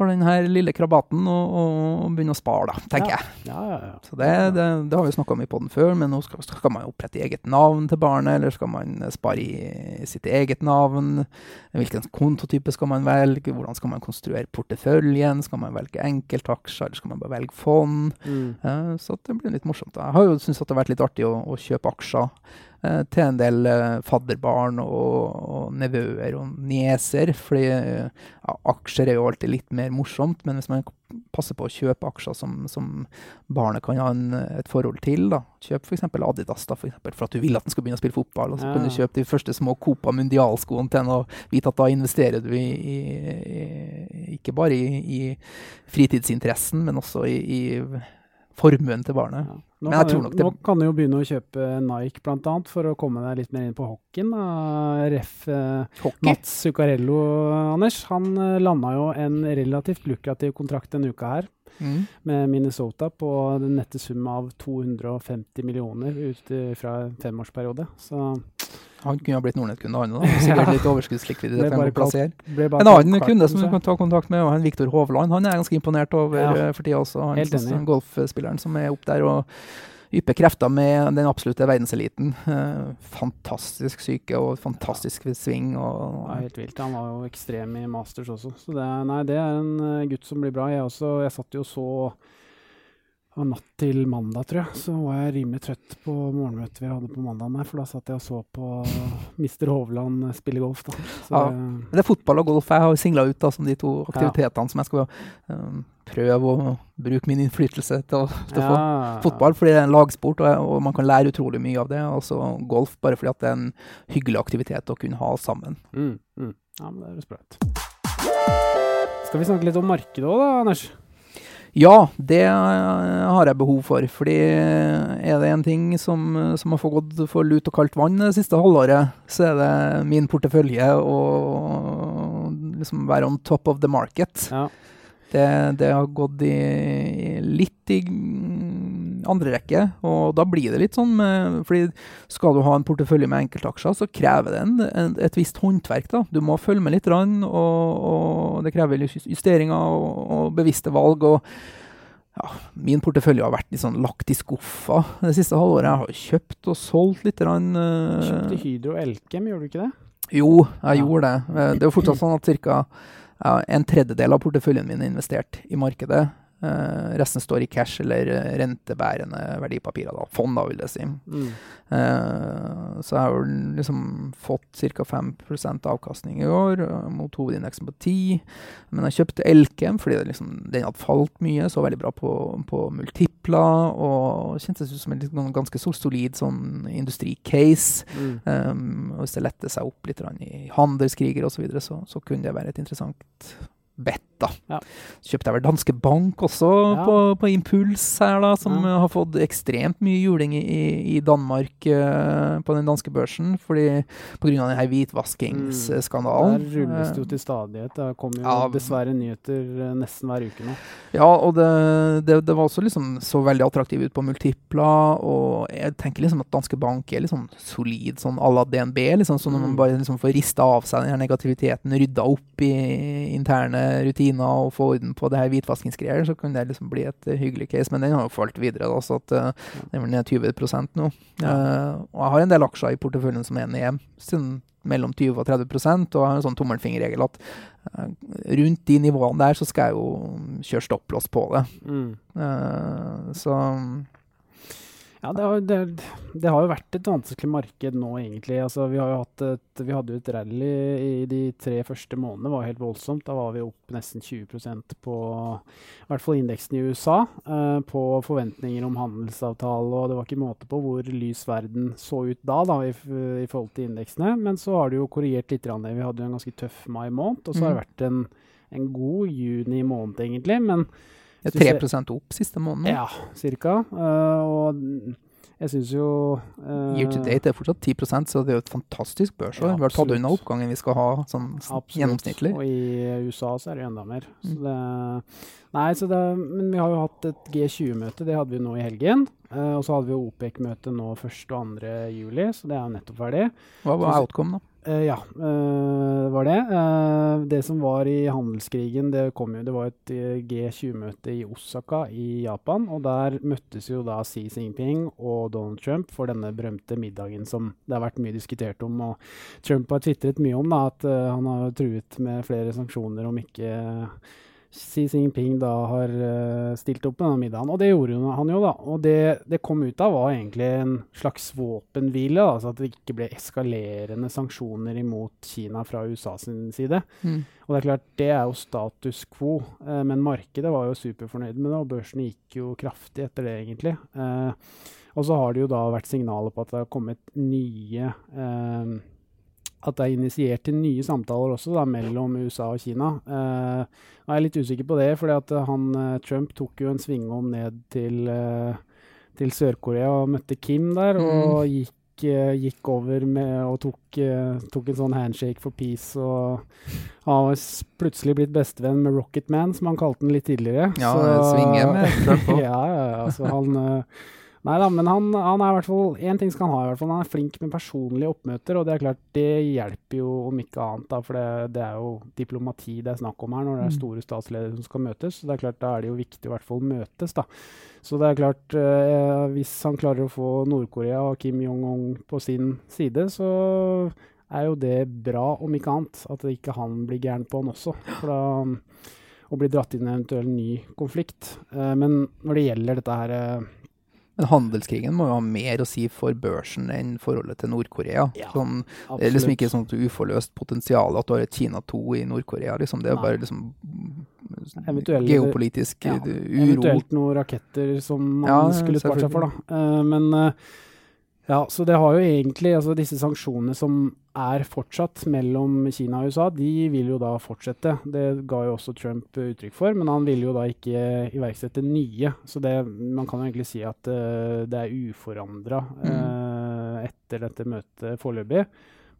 for denne lille krabaten og, og begynne å spare, da, tenker ja. jeg. Ja, ja. Så det, det, det har vi snakka om i poden før, men nå skal, skal, man opprette eget navn til barnet, eller skal man spare i sitt eget navn? Hvilken kontotype skal man velge? Hvordan skal man konstruere porteføljen? Skal man velge enkeltaksjer, eller skal man bare velge fond? Mm. Uh, så det blir litt morsomt. Jeg har jo syntes det har vært litt artig å, å kjøpe aksjer Eh, til en del eh, fadderbarn og, og nevøer og nieser. Fordi ja, aksjer er jo alltid litt mer morsomt, men hvis man passer på å kjøpe aksjer som, som barnet kan ha en, et forhold til, da. kjøp f.eks. Adidas da, for, eksempel, for at du vil at den skal begynne å spille fotball. og Så ja. kan du kjøpe de første små Copa Mundial-skoene til den og vite at da investerer du i, i, i ikke bare i, i fritidsinteressen, men også i formuen til barnet. Ja. Nå, tror nok det... nå kan du jo begynne å kjøpe Nike bl.a. for å komme deg litt mer inn på hockeyen. Ref. Hockey. Mats Zuccarello, Anders. Han eh, landa jo en relativt lukrativ kontrakt denne uka her mm. med Minnesota på den nette sum av 250 millioner ut fra en femårsperiode. Så han kunne ha blitt Nordnett-kunde, han òg. Sikkert litt overskuddslikviditet han plasserer. En annen kunde som du kan ta kontakt med, er Viktor Hovland. Han er ganske imponert over ja. Eh, for tida også. Han er golfspilleren som er opp der og ypper krefter med den absolutte verdenseliten. Uh, fantastisk syke og fantastisk sving. Og, ja, helt vilt. Han var jo ekstrem i masters også. Så det nei, det er en uh, gutt som blir bra. Jeg, også, jeg satt jo så var natt til mandag, tror jeg, så var jeg rimelig trøtt på morgenmøtet vi hadde på mandag. for da satt jeg og så på Mr. Hovland spille golf. da. Ja, det, det, er fotball og golf jeg har singla ut da, som de to aktivitetene ja. som jeg skal um, prøve å bruke min innflytelse til å, til ja. få fotball. Fordi det er en lagsport, og, og, man kan lære utrolig mye av det. Og så golf bare fordi det er en hyggelig aktivitet å kunne ha sammen. Mm, mm. Ja, men det er sprøtt. Skal vi snakke litt om markedet òg, da, Anders? Ja, det har jeg behov for. Fordi er det en ting som, som har fått for lut og kaldt vann det siste halvåret, så er det min portefølje å liksom være on top of the market. Ja. Det, det, har gått i, litt i andre rekke, og da blir det litt sånn med, fordi skal du ha en portefølje med enkeltaksjer, så krever det en, en, et visst håndverk. da. Du må følge med litt, og, og det krever justeringer og, og bevisste valg. og ja, min portefølje har vært litt sånn lagt i skuffa det siste halvåret. Jeg har kjøpt og solgt litt. Rann, uh, Kjøpte Hydro Elkem, gjorde du ikke det? Jo, jeg ja. gjorde det. Eh, det er jo fortsatt sånn at ca. En tredjedel av porteføljen min er investert i markedet. Uh, resten står i cash eller rentebærende verdipapirer. da, Fond, da, vil jeg si. Mm. Uh, så jeg har liksom fått ca. 5% avkastning i år, mot hovedindeksen på 10 Men jeg kjøpte Elkem fordi liksom, den hadde falt mye, så veldig bra på, på multipler, og kjentes ut som en ganske solid sånn industricase. Mm. Um, og hvis det letter seg opp litt i handelskriger osv., så, videre, så så kunne det være et interessant bet. Da. Ja. Kjøpte jeg vel Danske Bank også ja. på, på, impuls her, da, som ja. har fått ekstremt mye juling i, i Danmark uh, på den danske børsen fordi pga. denne hvitvaskingsskandalen. Mm. Der rulles det jo til stadighet. Det kommer jo dessverre nyheter uh, nesten hver uke nå. Ja, og det, det, det, var også liksom så veldig attraktivt ut på multipla, og jeg tenker liksom at Danske Bank er sånn solid, sånn à la DNB, liksom, så når man mm. bare liksom får rista av seg den her negativiteten, rydda opp i interne rutiner og få orden på det her hvitvaskingsgreier, så kan det liksom bli et uh, hyggelig case. Men den har jo falt videre, da, så at, uh, den er ned 20 nå. Ja. Uh, og jeg har en del aksjer i porteføljen som er ned siden mellom 20 og 30 og jeg har en sånn tommelfingerregel at rundt de nivåene der så skal jeg jo kjøre stopplås på det. Mm. så ja, det har, det, det har, jo vært et vanskelig marked nå, egentlig. Altså, vi, et, vi, hadde jo et rally i de tre første månedene. Det var helt voldsomt. Da var vi opp nesten 20% på i hvert fall indeksen i USA. Eh, på forventninger om handelsavtale, og det var ikke måte på hvor lys verden så ut da, da i, i, forhold til indeksene. Men så har det jo korrigert litt. Vi hadde jo en ganske tøff mai måned, og så har det mm. vært en, en god juni måned, egentlig. men det er 3 opp siste måneden. Ja, cirka. Uh, og jeg syns jo uh, Year to date er fortsatt 10 så det er jo et fantastisk børsår. Ja, vi har tatt unna oppgangen vi skal ha sånn absolutt. gjennomsnittlig. Og i USA så er det jo enda mer. Mm. Så det, nei, så det, men vi har jo hatt et G20-møte, det hadde vi nå i helgen. Uh, og så hadde vi OPEC-møte nå 1. og 2. juli, så det er jo nettopp ferdig. Hva var outcome, da? Uh, ja, uh, var det. Uh, det som var i handelskrigen, det, jo, det var et G20-møte i Osaka i Japan. Og der møttes jo da Xi Jinping og Donald Trump for denne berømte middagen som det har vært mye diskutert om. Og Trump har tvitret mye om da, at han har truet med flere sanksjoner om ikke Xi Jinping da har uh, stilt opp med denne middagen. Og det gjorde han jo, da. Og det det kom ut av, var egentlig en slags våpenhvile. Altså at det ikke ble eskalerende sanksjoner imot Kina fra USA sin side. Mm. Og det er klart, det er jo status quo. Uh, men markedet var jo superfornøyd med det, og børsen gikk jo kraftig etter det, egentlig. Uh, og så har det jo da vært signaler på at det har kommet nye at det er initiert til nye samtaler også da, mellom USA og Kina. Uh, jeg er litt usikker på det, for uh, Trump tok jo en svingom ned til, uh, til Sør-Korea og møtte Kim der, mm. og gikk, gikk, over med og tok, tok, en sånn handshake for peace. Og han har plutselig blitt bestevenn med Rocket Man, som han kalte den litt tidligere. Ja, Så, svinge med Trump òg. ja, ja, altså han Nei da, men han, han, er i hvert fall Én ting skal han ha, i hvert fall. Han er flink med personlige oppmøter, og det er klart, det hjelper jo om ikke annet, da. For det, det er jo diplomati det er snakk om her, når det er mm. store statsledere som skal møtes. Så det er klart, da er det jo viktig i hvert fall møtes, da. Så det er klart, eh, hvis han klarer å få Nord-Korea og Kim Jong-un på sin side, så er jo det bra, om ikke annet. At ikke han blir gæren på han også. For da, å bli dratt inn i en eventuell ny konflikt. Eh, men når det gjelder dette her eh, men handelskrigen må jo ha mer å si for børsen enn forholdet til Nord-Korea. Ja, sånn, det er liksom ikke sånn uforløst potensial at du har et Kina 2 i Nord-Korea. Liksom. Det er Nei. bare liksom Eventuelle, geopolitisk ja, uro. Eventuelt noen raketter som man ja, skulle spart seg for, da. Uh, men ja, så det har jo egentlig altså Disse sanksjonene som er fortsatt mellom Kina og USA, de vil jo da fortsette. Det ga jo også Trump uttrykk for, men han vil jo da ikke iverksette nye. Så det, man kan jo egentlig si at uh, det er uforandra uh, etter dette møtet foreløpig.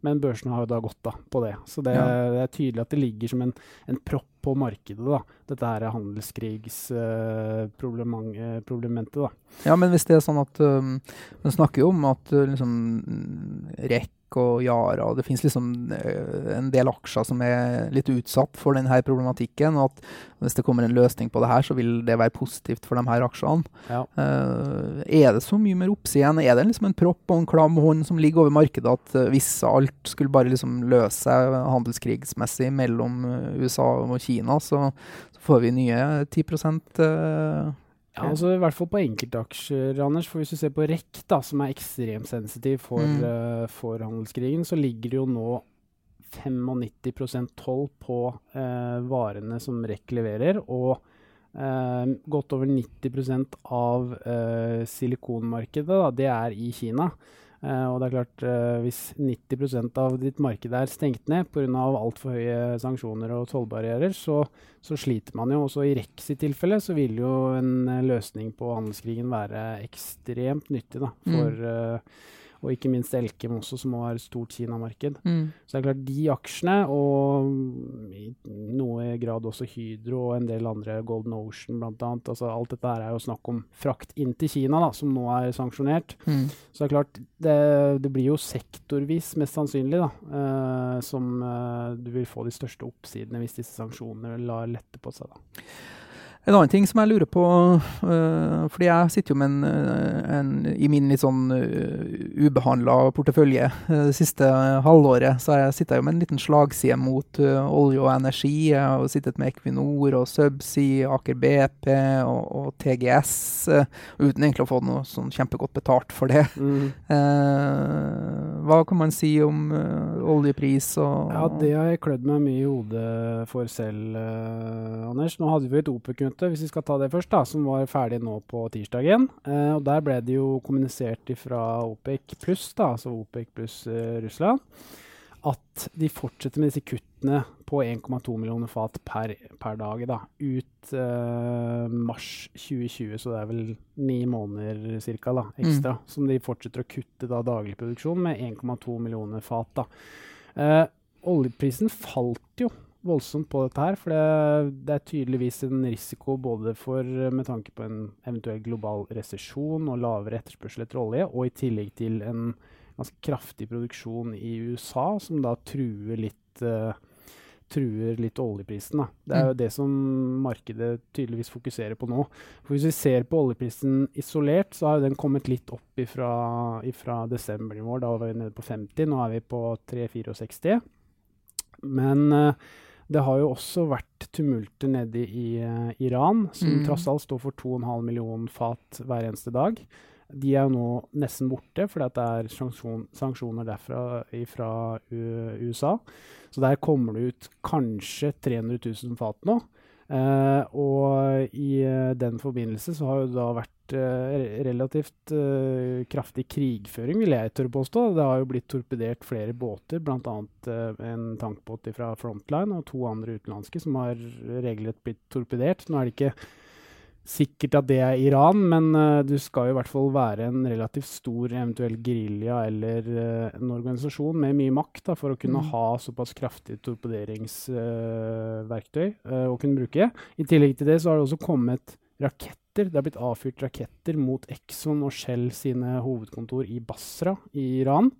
Men børsen har jo da gått da på det. Så det, ja. det er tydelig at det ligger som en, en propp på markedet, da. Dette her handelskrigsproblamentet, uh, da. Ja, men hvis det er sånn at um, Man snakker jo om at liksom REC og Yara. Det finnes liksom eh, en del aksjer som er litt utsatt for denne problematikken. og at Hvis det kommer en løsning på det her, så vil det være positivt for de her aksjene. Ja. Uh, er det så mye mer oppside? Er det liksom en propp og en klam hånd som ligger over markedet, at uh, hvis alt skulle bare liksom løse seg handelskrigsmessig mellom USA og Kina, så, så får vi nye 10 uh, ja, altså I hvert fall på enkeltaksjer, Anders. For hvis du ser på REC, da, som er ekstremt sensitiv for, mm. uh, for handelskrigen, så ligger det jo nå 95% toll på uh, varene som REC leverer. Og uh, godt over 90% av silikonmarkedet da, det er i Kina. Uh, og det er klart, uh, Hvis 90% av ditt marked er stengt ned pga. altfor høye sanksjoner og tollbarrierer, så, så, sliter man jo. Også i REX sitt tilfelle så vil jo en uh, løsning på handelskrigen være ekstremt nyttig da, for mm og ikke minst Elkem også, som et stort Kina-marked. Mm. Så det er klart de aksjene, og i noe grad også Hydro og en del andre, Golden Ocean bl.a. Altså, alt dette her er jo snakk om frakt inn til Kina, da, som nå er sanksjonert. Mm. Så det er klart, det, det, blir jo sektorvis, mest sannsynlig, da, uh, som uh, du vil få de største oppsidene hvis disse sanksjonene lar lette på seg. da. En annen ting som jeg lurer på, uh, fordi jeg sitter jo med en, eh, en i min litt sånn uh, eh, ubehandla portefølje uh, det siste halvåret, så jeg sitter jo med en liten slagside mot uh, olje og energi. Jeg har sittet med Equinor og Subsea, Aker BP og, og TGS, uten egentlig å få noe sånn kjempegodt betalt for det. Mm. hva kan man si om oljepris og Ja, det har jeg klødd meg mye i hodet for selv, Anders. Nå hadde vi et OPEC møte, hvis vi skal ta det først, da, som var ferdig nå på tirsdagen. Eh, og Der ble det jo kommunisert fra OPEC pluss, altså OPEC pluss eh, Russland, at de fortsetter med disse kuttene på 1,2 millioner fat per, per dag da, ut eh, mars 2020. Så det er vel ni måneder cirka, da, ekstra mm. som de fortsetter å kutte da, daglig produksjon med 1,2 millioner fat. Da. Eh, oljeprisen falt jo voldsomt på dette her. For det, det, er tydeligvis en risiko både for, med tanke på en eventuell global resesjon og lavere etterspørsel etter olje, og i tillegg til en ganske kraftig produksjon i USA, som da truer litt uh, truer litt oljeprisen. Da. Det er jo mm. det som markedet tydeligvis fokuserer på nå. For Hvis vi ser på oljeprisen isolert, så har den kommet litt opp ifra, desember i år. Da var vi nede på 50, nå er vi på 364. Men uh, det har jo også vært tumulter nede i uh, Iran, som mm. tross alt står for 2,5 millioner fat hver eneste dag. De er jo nå nesten borte, fordi det er sanksjon, sanksjoner derfra fra USA. Så der kommer det ut kanskje 300 000 fat nå. Uh, og i uh, den forbindelse så har jo da vært uh, relativt kraftig krigføring, vil jeg tørre påstå. Det har jo blitt torpedert flere båter, bl.a. Uh, en tankbåt fra Frontline og to andre utenlandske som har regelrett blitt torpedert. Nå er det ikke sikkert at det er Iran, men uh, du skal jo i hvert fall være en relativt stor eventuell gerilja eller uh, en organisasjon med mye makt da, for å kunne mm. ha såpass kraftig torpederingsverktøy uh, å kunne bruke. I tillegg til det så har det også kommet raketter. Det har blitt avfyrt raketter mot Exxon og Shell sine hovedkontor i Basra i Iran.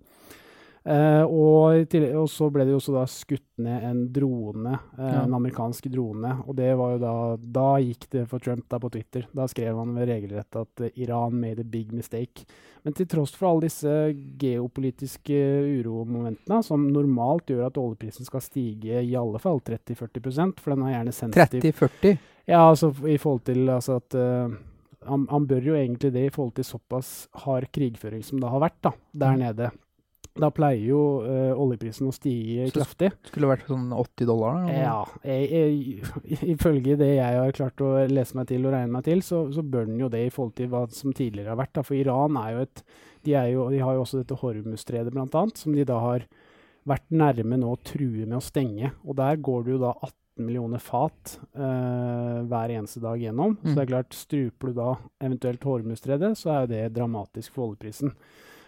Uh, og, og, så ble det jo også da skutt ned en drone, uh, ja. en amerikansk drone. Og det var jo da Da gikk det for Trump da på Twitter. Da skrev han ved regelrett at uh, Iran made a big mistake. Men til tross for alle disse geopolitiske uromomentene, som normalt gjør at oljeprisen skal stige i alle fall 30-40% for den er gjerne sensitiv 30-40? Ja, altså i forhold til altså at han, han, bør jo egentlig det i forhold til såpass hard krigføring som det har vært da, der mm. nede. Da pleier jo uh, oljeprisen å stige Så kraftig. Skulle det vært sånn 80 dollar? Eller? Ja. Jeg, jeg, ifølge det jeg har klart å lese meg til og regne meg til, så, så bør den jo det i forhold til hva som tidligere har vært. Da. For Iran er jo et de, er jo, de har jo også dette Hormuz-stredet, annet, som de da har vært nærme nå å true med å stenge. Og der går det jo da 18 millioner fat uh, hver eneste dag gjennom. Mm. Så det er klart, struper du da eventuelt Hormuz-stredet, så er jo det dramatisk for oljeprisen.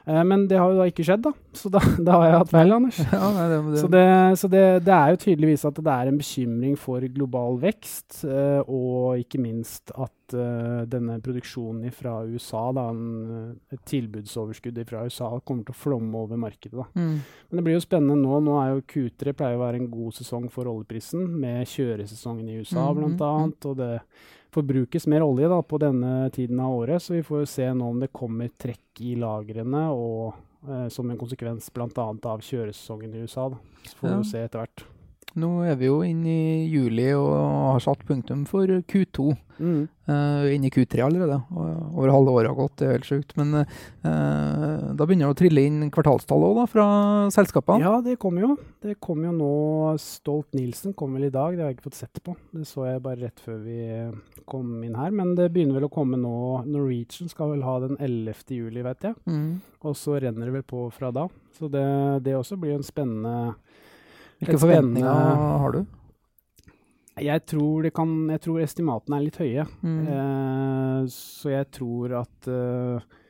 Eh, men det har jo da ikke skjedd, da. Så da, da har jeg hatt feil, Anders. Ja, nei, det, det. Så, det, så det, det, er jo tydeligvis at det er en bekymring for global vekst, uh, og ikke minst at uh, denne produksjonen fra USA, da, en, et tilbudsoverskudd fra USA, kommer til å flomme over markedet. Da. Mm. Men det blir jo spennende nå. Nå er jo Q3 pleier å være en god sesong for oljeprisen, med kjøresesongen i USA mm, blant annet. Mm. og det forbrukes mer olje da, på denne tiden av året, så vi får jo se nå om det kommer trekk i lagrene og eh, som en konsekvens bl.a. av kjøresesongen i USA. Da. Så får vi jo se etter hvert. Nå er vi jo inne i juli og har satt punktum for Q2. Mm. Uh, inne i Q3 allerede. Over halve året har gått, det er helt sjukt. Men uh, da begynner det å trille inn kvartalstall òg, fra selskapene? Ja, det kommer jo. Det kommer jo nå. Stolt-Nielsen kom vel i dag, det har jeg ikke fått sett på. Det så jeg bare rett før vi kom inn her. Men det begynner vel å komme nå. Norwegian skal vel ha den 11. juli, vet jeg. Mm. Og så renner det vel på fra da. Så det, det også blir en spennende hvilke forventninger har du? Jeg tror, kan, jeg tror, estimatene er litt høye. Mm. Eh, så jeg tror at, uh,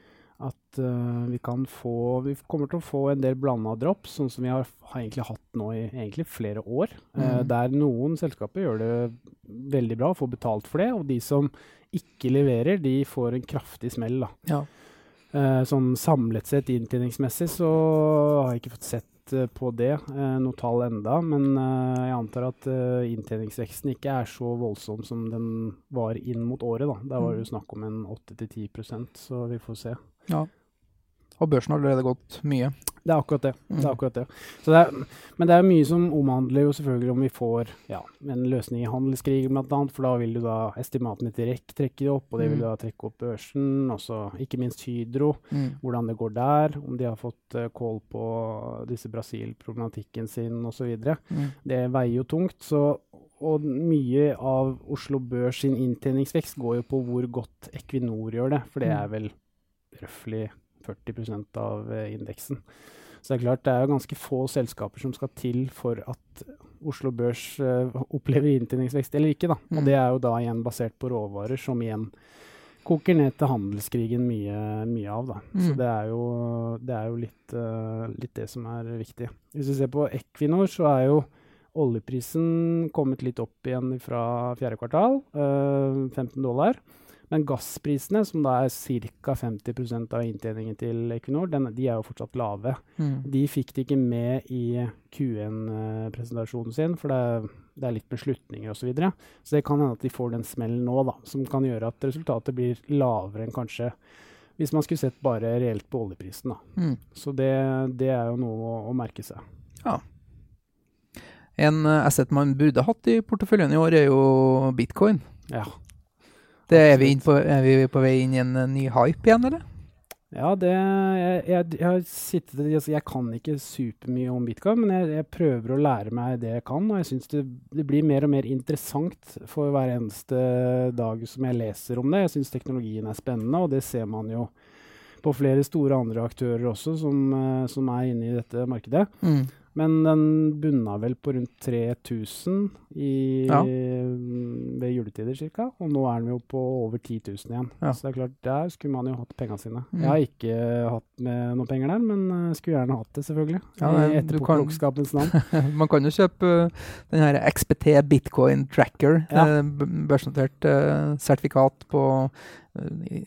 at uh, vi kan få Vi kommer til å få en del blanda drops, sånn som vi har, har, egentlig hatt nå i flere år. Eh, mm. Eh, der noen selskaper gjør det veldig bra får betalt for det, og de som ikke leverer, de får en kraftig smell. Ja. sånn samlet sett inntjeningsmessig så har jeg ikke fått sett Eh, på det, eh, noe tall enda, men eh, jeg antar at inntjeningsveksten ikke er så voldsom som den var inn mot året. Da, Der var det jo mm. snakk om en 8-10% så vi får se. Ja. Og børsen har allerede gått mye. Det er akkurat det. det, er mm. akkurat det. det er, men det er mye som omhandler jo selvfølgelig om vi får ja, en løsning i handelskrigen bl.a., for da vil du da estimatene til REC trekke opp, og det vil mm. da trekke opp børsen. Også ikke minst Hydro, mm. hvordan det går der, om de har fått uh, kål på disse Brasil-problematikken sin osv. Mm. Det veier jo tungt. så og mye av Oslo Børs sin inntjeningsvekst går jo på hvor godt Equinor gjør det, for det mm. er vel røftlig 40% av eh, indeksen. Så det er klart det er jo ganske få selskaper som skal til for at Oslo Børs uh, opplever inntjeningsvekst eller ikke. da. Mm. Og det er jo da igjen basert på råvarer, som igjen koker ned til handelskrigen mye, mye av. da. Mm. Så det er jo, det er jo litt, uh, litt, det som er viktig. Hvis vi ser på Equinor, så er jo oljeprisen kommet litt opp igjen fra fjerde kvartal. Uh, 15 dollar. Men gassprisene, som da er ca. 50% av inntjeningen til Equinor, den, de er jo fortsatt lave. Mm. De fikk de ikke med i Q1-presentasjonen sin, for det det er litt beslutninger osv. Så, videre. så det kan hende at de får den smellen nå, da, som kan gjøre at resultatet blir lavere enn kanskje hvis man skulle sett bare reelt på oljeprisen. Da. Mm. Så det, det, er jo noe å, å merke seg. Ja. En asset man burde hatt i porteføljen i år, er jo bitcoin. Ja. Det er, vi på, er, vi på, vei inn i en ny hype igjen, eller? Ja, det Jeg, jeg, jeg sittet altså Jeg kan ikke supermye om bitcoin, men jeg, jeg, prøver å lære meg det jeg kan. Og jeg syns det, det, blir mer og mer interessant for hver eneste dag som jeg leser om det. Jeg syns teknologien er spennende, og det ser man jo på flere store andre aktører også som, eh, som er inne i dette markedet. Mm. Men den bunna vel på rundt 3000 i, ja. ved juletider ca. Og nå er den jo på over 10 000 igjen. Ja. Så det er klart, der skulle man jo hatt pengene sine. Mm. Jeg har ikke hatt med noen penger der, men uh, skulle gjerne hatt det, selvfølgelig. Ja, I etterpåklokskapens navn. man kan jo kjøpe uh, den her XPT Bitcoin Tracker, ja. uh, børsnotert uh, sertifikat på Eh,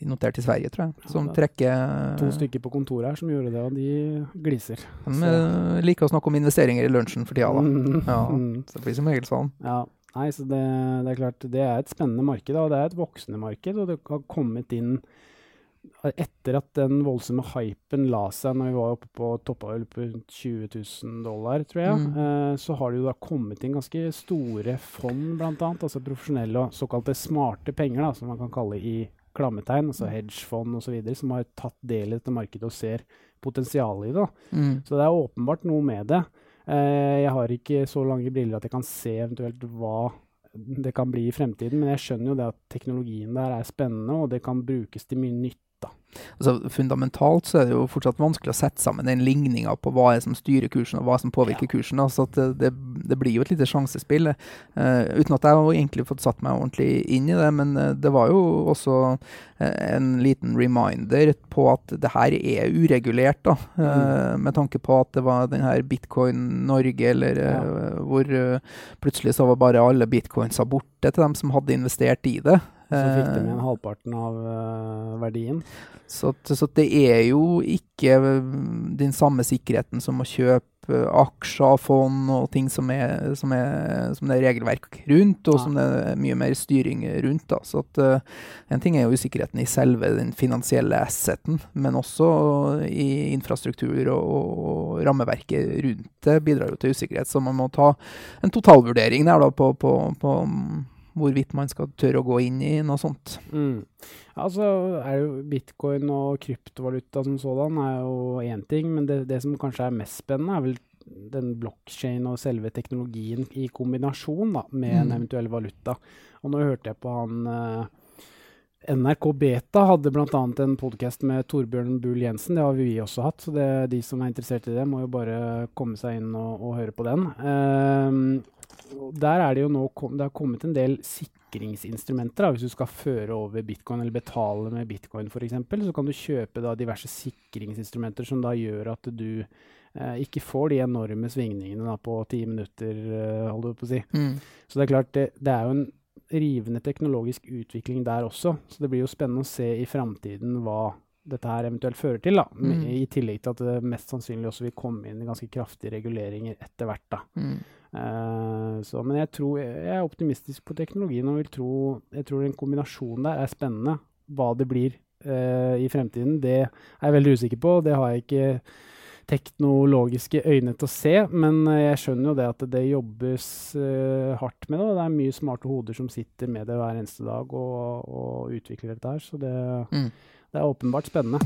notert i Sverige, tror jeg, som trekker To stykker på kontoret her som gjorde det, og de gliser. De eh, liker å snakke om investeringer i lunsjen for tida, da. Mm. Ja, så det blir som regel sånn. Ja. Nei, så det, det, er klart, det er et spennende marked, og det er et voksende marked. Og det har kommet inn etter at den voldsomme hypen la seg når vi var oppe på toppavhøl på 20 000 dollar, tror jeg, mm. eh, så har det jo da kommet inn ganske store fond, annet, altså profesjonelle og såkalte smarte penger, da, som man kan kalle i klammetegn, altså hedgefond osv., som har tatt del i dette markedet og ser potensialet i det. Mm. Så det er åpenbart noe med det. Eh, jeg har ikke så lange briller at jeg kan se eventuelt hva det kan bli i fremtiden, men jeg skjønner jo det at teknologien der er spennende, og det kan brukes til mye nytt. Altså, fundamentalt så er det jo fortsatt vanskelig å sette sammen den ligninga på hva er som styrer kursen, og hva som påvirker ja. kursen. Altså det, det, det, blir jo et lite sjansespill. Uh, uten at jeg har egentlig fått satt meg ordentlig inn i det. Men uh, det var jo også uh, en liten reminder på at det her er uregulert. da, mm. Med tanke på at det var den her Bitcoin Norge, eller ja. hvor plutselig så var bare alle bitcoinsa borte til dem som hadde investert i det. Så fikk de Eh, igjen halvparten av eh, verdien. Så, så det er jo ikke eh, den samme sikkerheten som å kjøpe eh, aksjer, fond og ting som, er, som, er, som det er regelverk rundt, og ja. som det er mye mer styring rundt. Da. Så at, eh, en ting er jo usikkerheten i selve den finansielle asseten, men også i infrastruktur og, og rammeverket rundt det bidrar jo til usikkerhet. Så man må ta en totalvurdering der da, på, på, på mm, hvorvidt man skal tørre å gå inn i noe sånt. Mm. Altså er det jo bitcoin og kryptovaluta som sådan er jo én ting, men det, det som kanskje er mest spennende, er vel den blokkjeden og selve teknologien i kombinasjon da, med en Mm. eventuell valuta. Og nå hørte jeg på han eh, NRK Beta hadde bl.a. en podkast med Torbjørn Bull Jensen. Det har vi også hatt, så det, de som er interessert i det, må jo bare komme seg inn og, og høre på den. Og der er det jo nå kom, det har kommet en del sikringsinstrumenter. Da. Hvis du skal føre over bitcoin eller betale med bitcoin f.eks., så kan du kjøpe da diverse sikringsinstrumenter som da gjør at du eh, ikke får de enorme svingningene da, på ti minutter, eh, holder du på å si. Så det er klart, det, det er jo en rivende teknologisk utvikling der også. Så det blir jo spennende å se i framtiden hva dette her eventuelt fører til. da. Mm. I tillegg til at det mest sannsynlig også vil komme inn ganske kraftige reguleringer etter hvert. da. Mm. Eh, så, men jeg, tror, jeg er optimistisk på teknologien og vil tro, jeg tror den kombinasjonen der er spennende. Hva det blir eh, i fremtiden, det er jeg veldig usikker på. Det har jeg ikke teknologiske øyne til å se, men eh, jeg skjønner jo det at det jobbes eh, hardt med det. Og det er mye smarte hoder som sitter med det hver eneste dag og, og utvikler dette her. Så det, Mm. det er åpenbart spennende.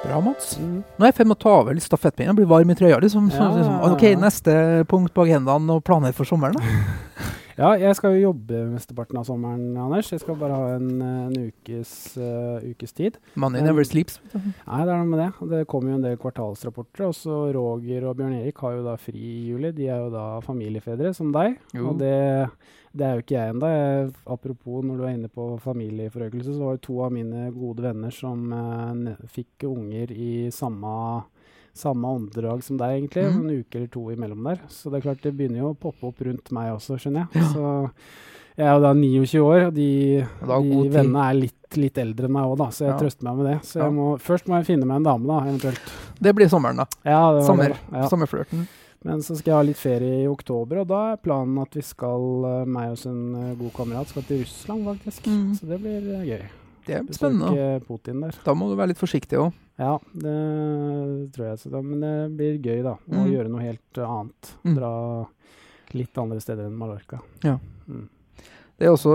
Bra, Mats. Mm. Nå er jeg i ferd med å ta over litt stafettpinnen Blir varm i trøya. Liksom. Så, Ja, liksom, ja, ja. ok, neste punkt på agendaen og planer for sommeren. Da. Ja, jeg skal jo jobbe mesteparten av sommeren, Anders. Jeg skal bare ha en, en ukes, uh, ukes tid. Money never sleeps. Nei, det er noe med det. Det kommer jo en del kvartalsrapporter. Og så Roger og Bjørn Erik har jo da fri i juli. De er jo da familiefedre, som deg. Jo. Og det, det er jo ikke jeg ennå. Apropos når du er inne på familieforøkelse, så var det to av mine gode venner som uh, fikk unger i samme, samme åndedrag som deg, egentlig. Mm. En uke eller to imellom der. Så det er klart det begynner jo å poppe opp rundt meg også, skjønner jeg. Ja. Så jeg er jo da 29 år, og de, de vennene er litt, litt eldre enn meg òg, da, så jeg Ja. trøster meg med det. Så Ja. må, først må jeg finne meg en dame, da, eventuelt. Det blir sommeren, da. Ja, det var Sommer. det, ja. Sommerflørten. Men så skal jeg ha litt ferie i oktober, og da er planen at vi skal, eh, meg og en eh, god kamerat, skal til Russland, faktisk. Mm. Så det blir eh, gøy. Det er spennende. Besøke Putin der. Da må du være litt forsiktig òg. Ja, det tror jeg. Da, men det blir gøy, da. Å Mm. gjøre noe helt annet. Mm. Dra litt andre steder enn Mallorca. Ja. Mm. Det er også,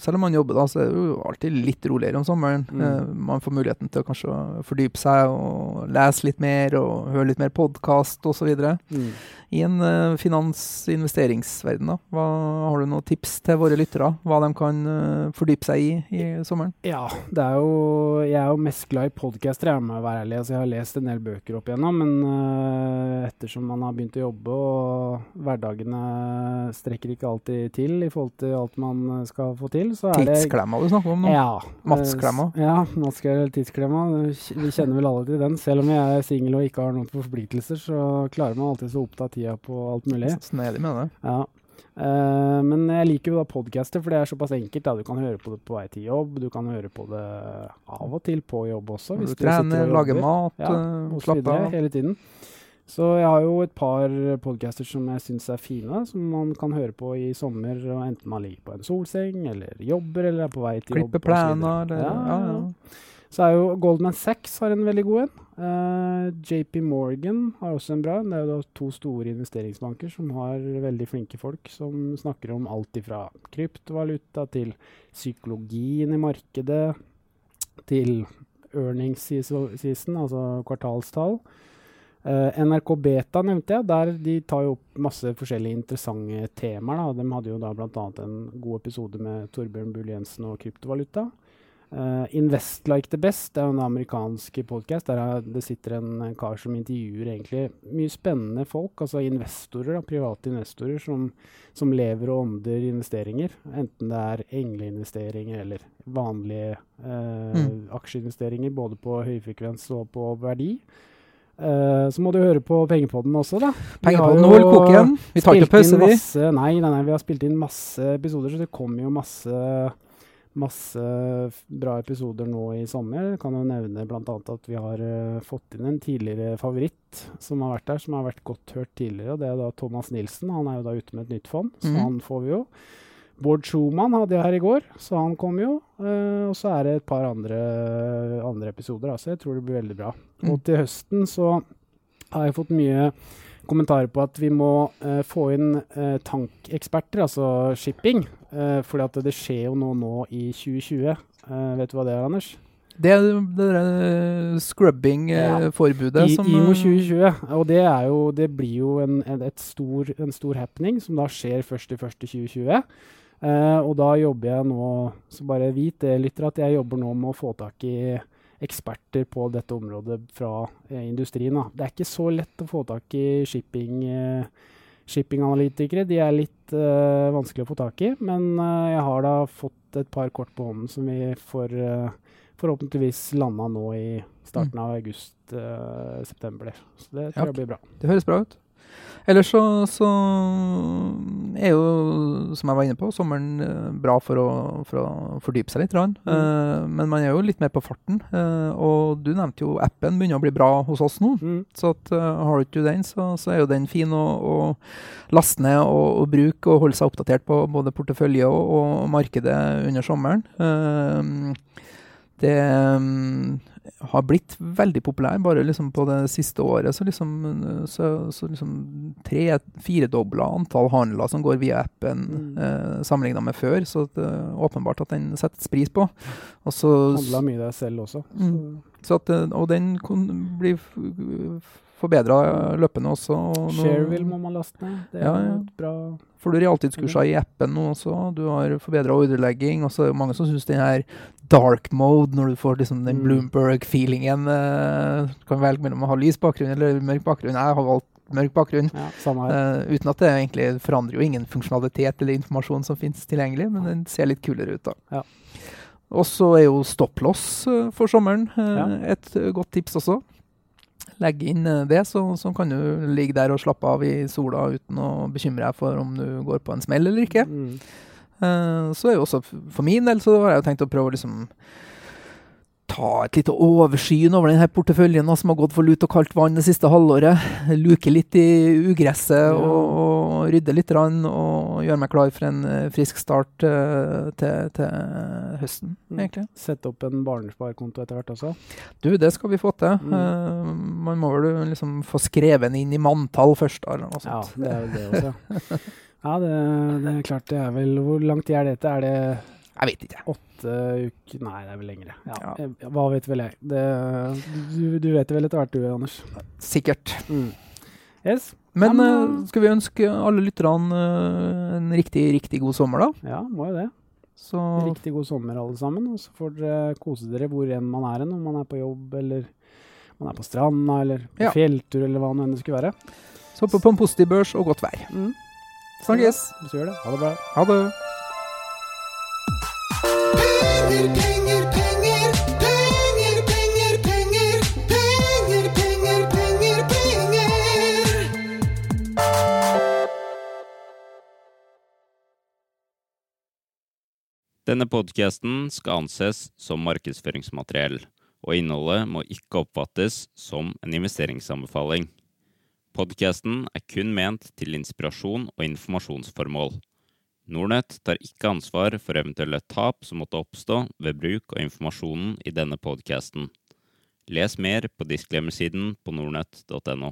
selv om man jobber, da, så er det jo alltid litt roligere om sommeren. Mm. Eh, man får muligheten til å kanskje fordype seg og lese litt mer og høre litt mer podkast osv. Mm. I en uh, finans-investeringsverden, da, hva, har du noen tips til våre lyttere? Hva de kan uh, fordype seg i i sommeren? Ja, det er jo Jeg er jo mest glad i podcaster, jeg må være ærlig. Altså, jeg har lest en del bøker opp igjennom, men uh, ettersom man har begynt å jobbe og hverdagene strekker ikke alltid til i forhold til alt man skal få til, så er det Tidsklemma du snakker om nå? Ja. Matsklemma. Ja, tidsklemma. Vi kjenner vel alle til den. Selv om jeg er singel og ikke har noen forpliktelser, så klarer man alltid å oppta tida på alt mulig. Snedig med det. Ja. Uh, men jeg liker jo da podcaster, for det er såpass enkelt. Da. Du kan høre på det på vei til jobb, du kan høre på det av og til på jobb også. Hvis du trener, og lager mat, Ja, øh, og så av. hele tiden. Så jeg har jo et par podcaster som jeg syns er fine, som man kan høre på i sommer, enten man ligger på en solseng, eller jobber, eller er på vei til. Klippe jobb. så planer. eller- Ja, Ja, ja. ja. Så er jo Goldman Sachs har en veldig god en. Eh, JP Morgan har også en bra. Det er jo da to store investeringsbanker som har veldig flinke folk som snakker om alt ifra kryptovaluta til psykologien i markedet, til earnings season, altså kvartalstall. Uh, NRK Beta nevnte jeg. Der de tar jo opp masse forskjellige interessante temaer. Da. De hadde jo da bl.a. en god episode med Torbjørn Bull Jensen og kryptovaluta. Eh, Invest Like the Best er en amerikansk podkast. Der er, det sitter en, kar som intervjuer egentlig mye spennende folk. Altså investorer, da, private investorer som, som lever og ånder investeringer. Enten det er engleinvesteringer eller vanlige uh, Mm. aksjeinvesteringer både på høyfrekvens og på verdi. Uh, så må du høre på Pengepodden også, da. Pengepodden har koke holder. Vi tar ikke pause, vi. Masse, nei, nei, nei, vi har spilt inn masse episoder, så det kommer jo masse Masse bra episoder nå i sommer. Jeg kan jo nevne bl.a. at vi har eh, fått inn en tidligere favoritt som har vært der, som har vært godt hørt tidligere. og Det er da Thomas Nilsen. Han er jo da ute med et nytt fond, så mm. han får vi jo. Bård Schumann hadde jeg her i går, så han kom jo. Uh, og så er det et par andre, andre episoder, altså. Jeg tror det blir veldig bra. Mm. Og til høsten så har jeg fått mye kommentarer på at vi må uh, få inn uh, tankeksperter, altså shipping. Uh, fordi at det skjer jo noe nå i 2020. Uh, vet du hva det er, Anders? Det er det der scrubbing-forbudet Ja. som IMO eh, 2020. Og det, er jo, det blir jo en, en, et stor, en stor happening som da skjer 1.1.2020. Uh, og da jobber jeg nå, så bare vit det, lytter, at jeg jobber nå med å få tak i eksperter på dette området fra eh, industrien. Da. Det er ikke så lett å få tak i shipping, eh, shippinganalytikere. De er litt uh, vanskelig å få tak i, men uh, jeg har da fått et par kort på hånden som vi får uh, forhåpentligvis landa nå i starten av august-september. så det tror Ja. jeg blir bra. Det høres bra ut. Ellers så, så er jo, som jeg var inne på, sommeren eh, bra for å, for å fordype seg litt. Mm. Uh, men man er jo litt mer på farten. Uh, og du nevnte jo appen begynner å bli bra hos oss nå. Mm. Så at, uh, har du ikke den, så, så er jo den fin å, å laste ned og, og bruke og holde seg oppdatert på både portefølje og, og markedet under sommeren. Det mm, har blitt veldig populær bare liksom på det siste året. Så liksom, eh, så, så liksom tre-firedobla antall handler som går via appen Mm. eh, sammenligna med før. Så det er åpenbart at den settes pris på. Og så Handla mye deg selv også. Mm. At, eh, og den blir forbedra løpende også. og Shareville må man laste ned. Det er Ja, ja. bra Får du realtidskursa i appen nå også. Du har forbedra ordrelegging. Og så er det mange som syns den her dark mode, når du får liksom den Mm. Bloomberg-feelingen eh, Du kan velge mellom å ha lys bakgrunn eller mørk bakgrunn. Jeg har valgt mørk bakgrunn. Ja, eh, uten at det egentlig forandrer jo ingen funksjonalitet eller informasjon som finnes tilgjengelig, men den ser litt kulere ut, da. Ja. Og så er jo stopploss eh, for sommeren eh, Ja. et eh, godt tips også. Legg inn eh, det, så, så kan du ligge der og slappe av i sola uten å bekymre deg for om du går på en smell eller ikke. Mm. Uh, så er jo også for min del så har jeg jo tenkt å prøve å liksom ta et lite oversyn over denne porteføljen som har gått for lut og kaldt vann det siste halvåret. Luke litt i ugresset og, og rydde litt rann, og gjøre meg klar for en eh, frisk start eh, til, til høsten, Mm. egentlig. Sette opp en barnesparekonto etter hvert også. Du, det skal vi få til. Mm. Eh, man må vel liksom få skrevet inn i manntall først. Eller noe Ja, det er jo det også. ja. Det, det er klart det er vel Hvor lang tid er dette? Er det Jeg vet ikke. åtte uker Nei, det er vel lengre. Ja. Ja. eh, Hva vet vel jeg. Det, du, du vet det vel etter hvert du, Anders. Sikkert. Mm. Yes. Men Ja, eh, men- skal vi ønske alle lytterne eh, en riktig, riktig god sommer, da? Ja, må jo det. Så Riktig god sommer, alle sammen. Og så får dere kose dere hvor enn man er hen. Om man er på jobb, eller man er på stranda, eller på Ja. fjelltur, eller hva nå enn det skulle være. så på, på en positiv børs og godt vær. Mm. Snakkes! Så gjør det. Ha det bra. Ha det! Penger, penger, penger, penger, penger, penger, penger, penger, penger, penger. Denne podkasten skal anses som markedsføringsmateriell, og innholdet må ikke oppfattes som en investeringsanbefaling. Podkasten er kun ment til inspirasjon og informasjonsformål. Nordnett tar ikke ansvar for eventuelle tap som måtte oppstå ved bruk av informasjonen i denne podkasten. Les mer på disclaimer-siden på nordnett.no.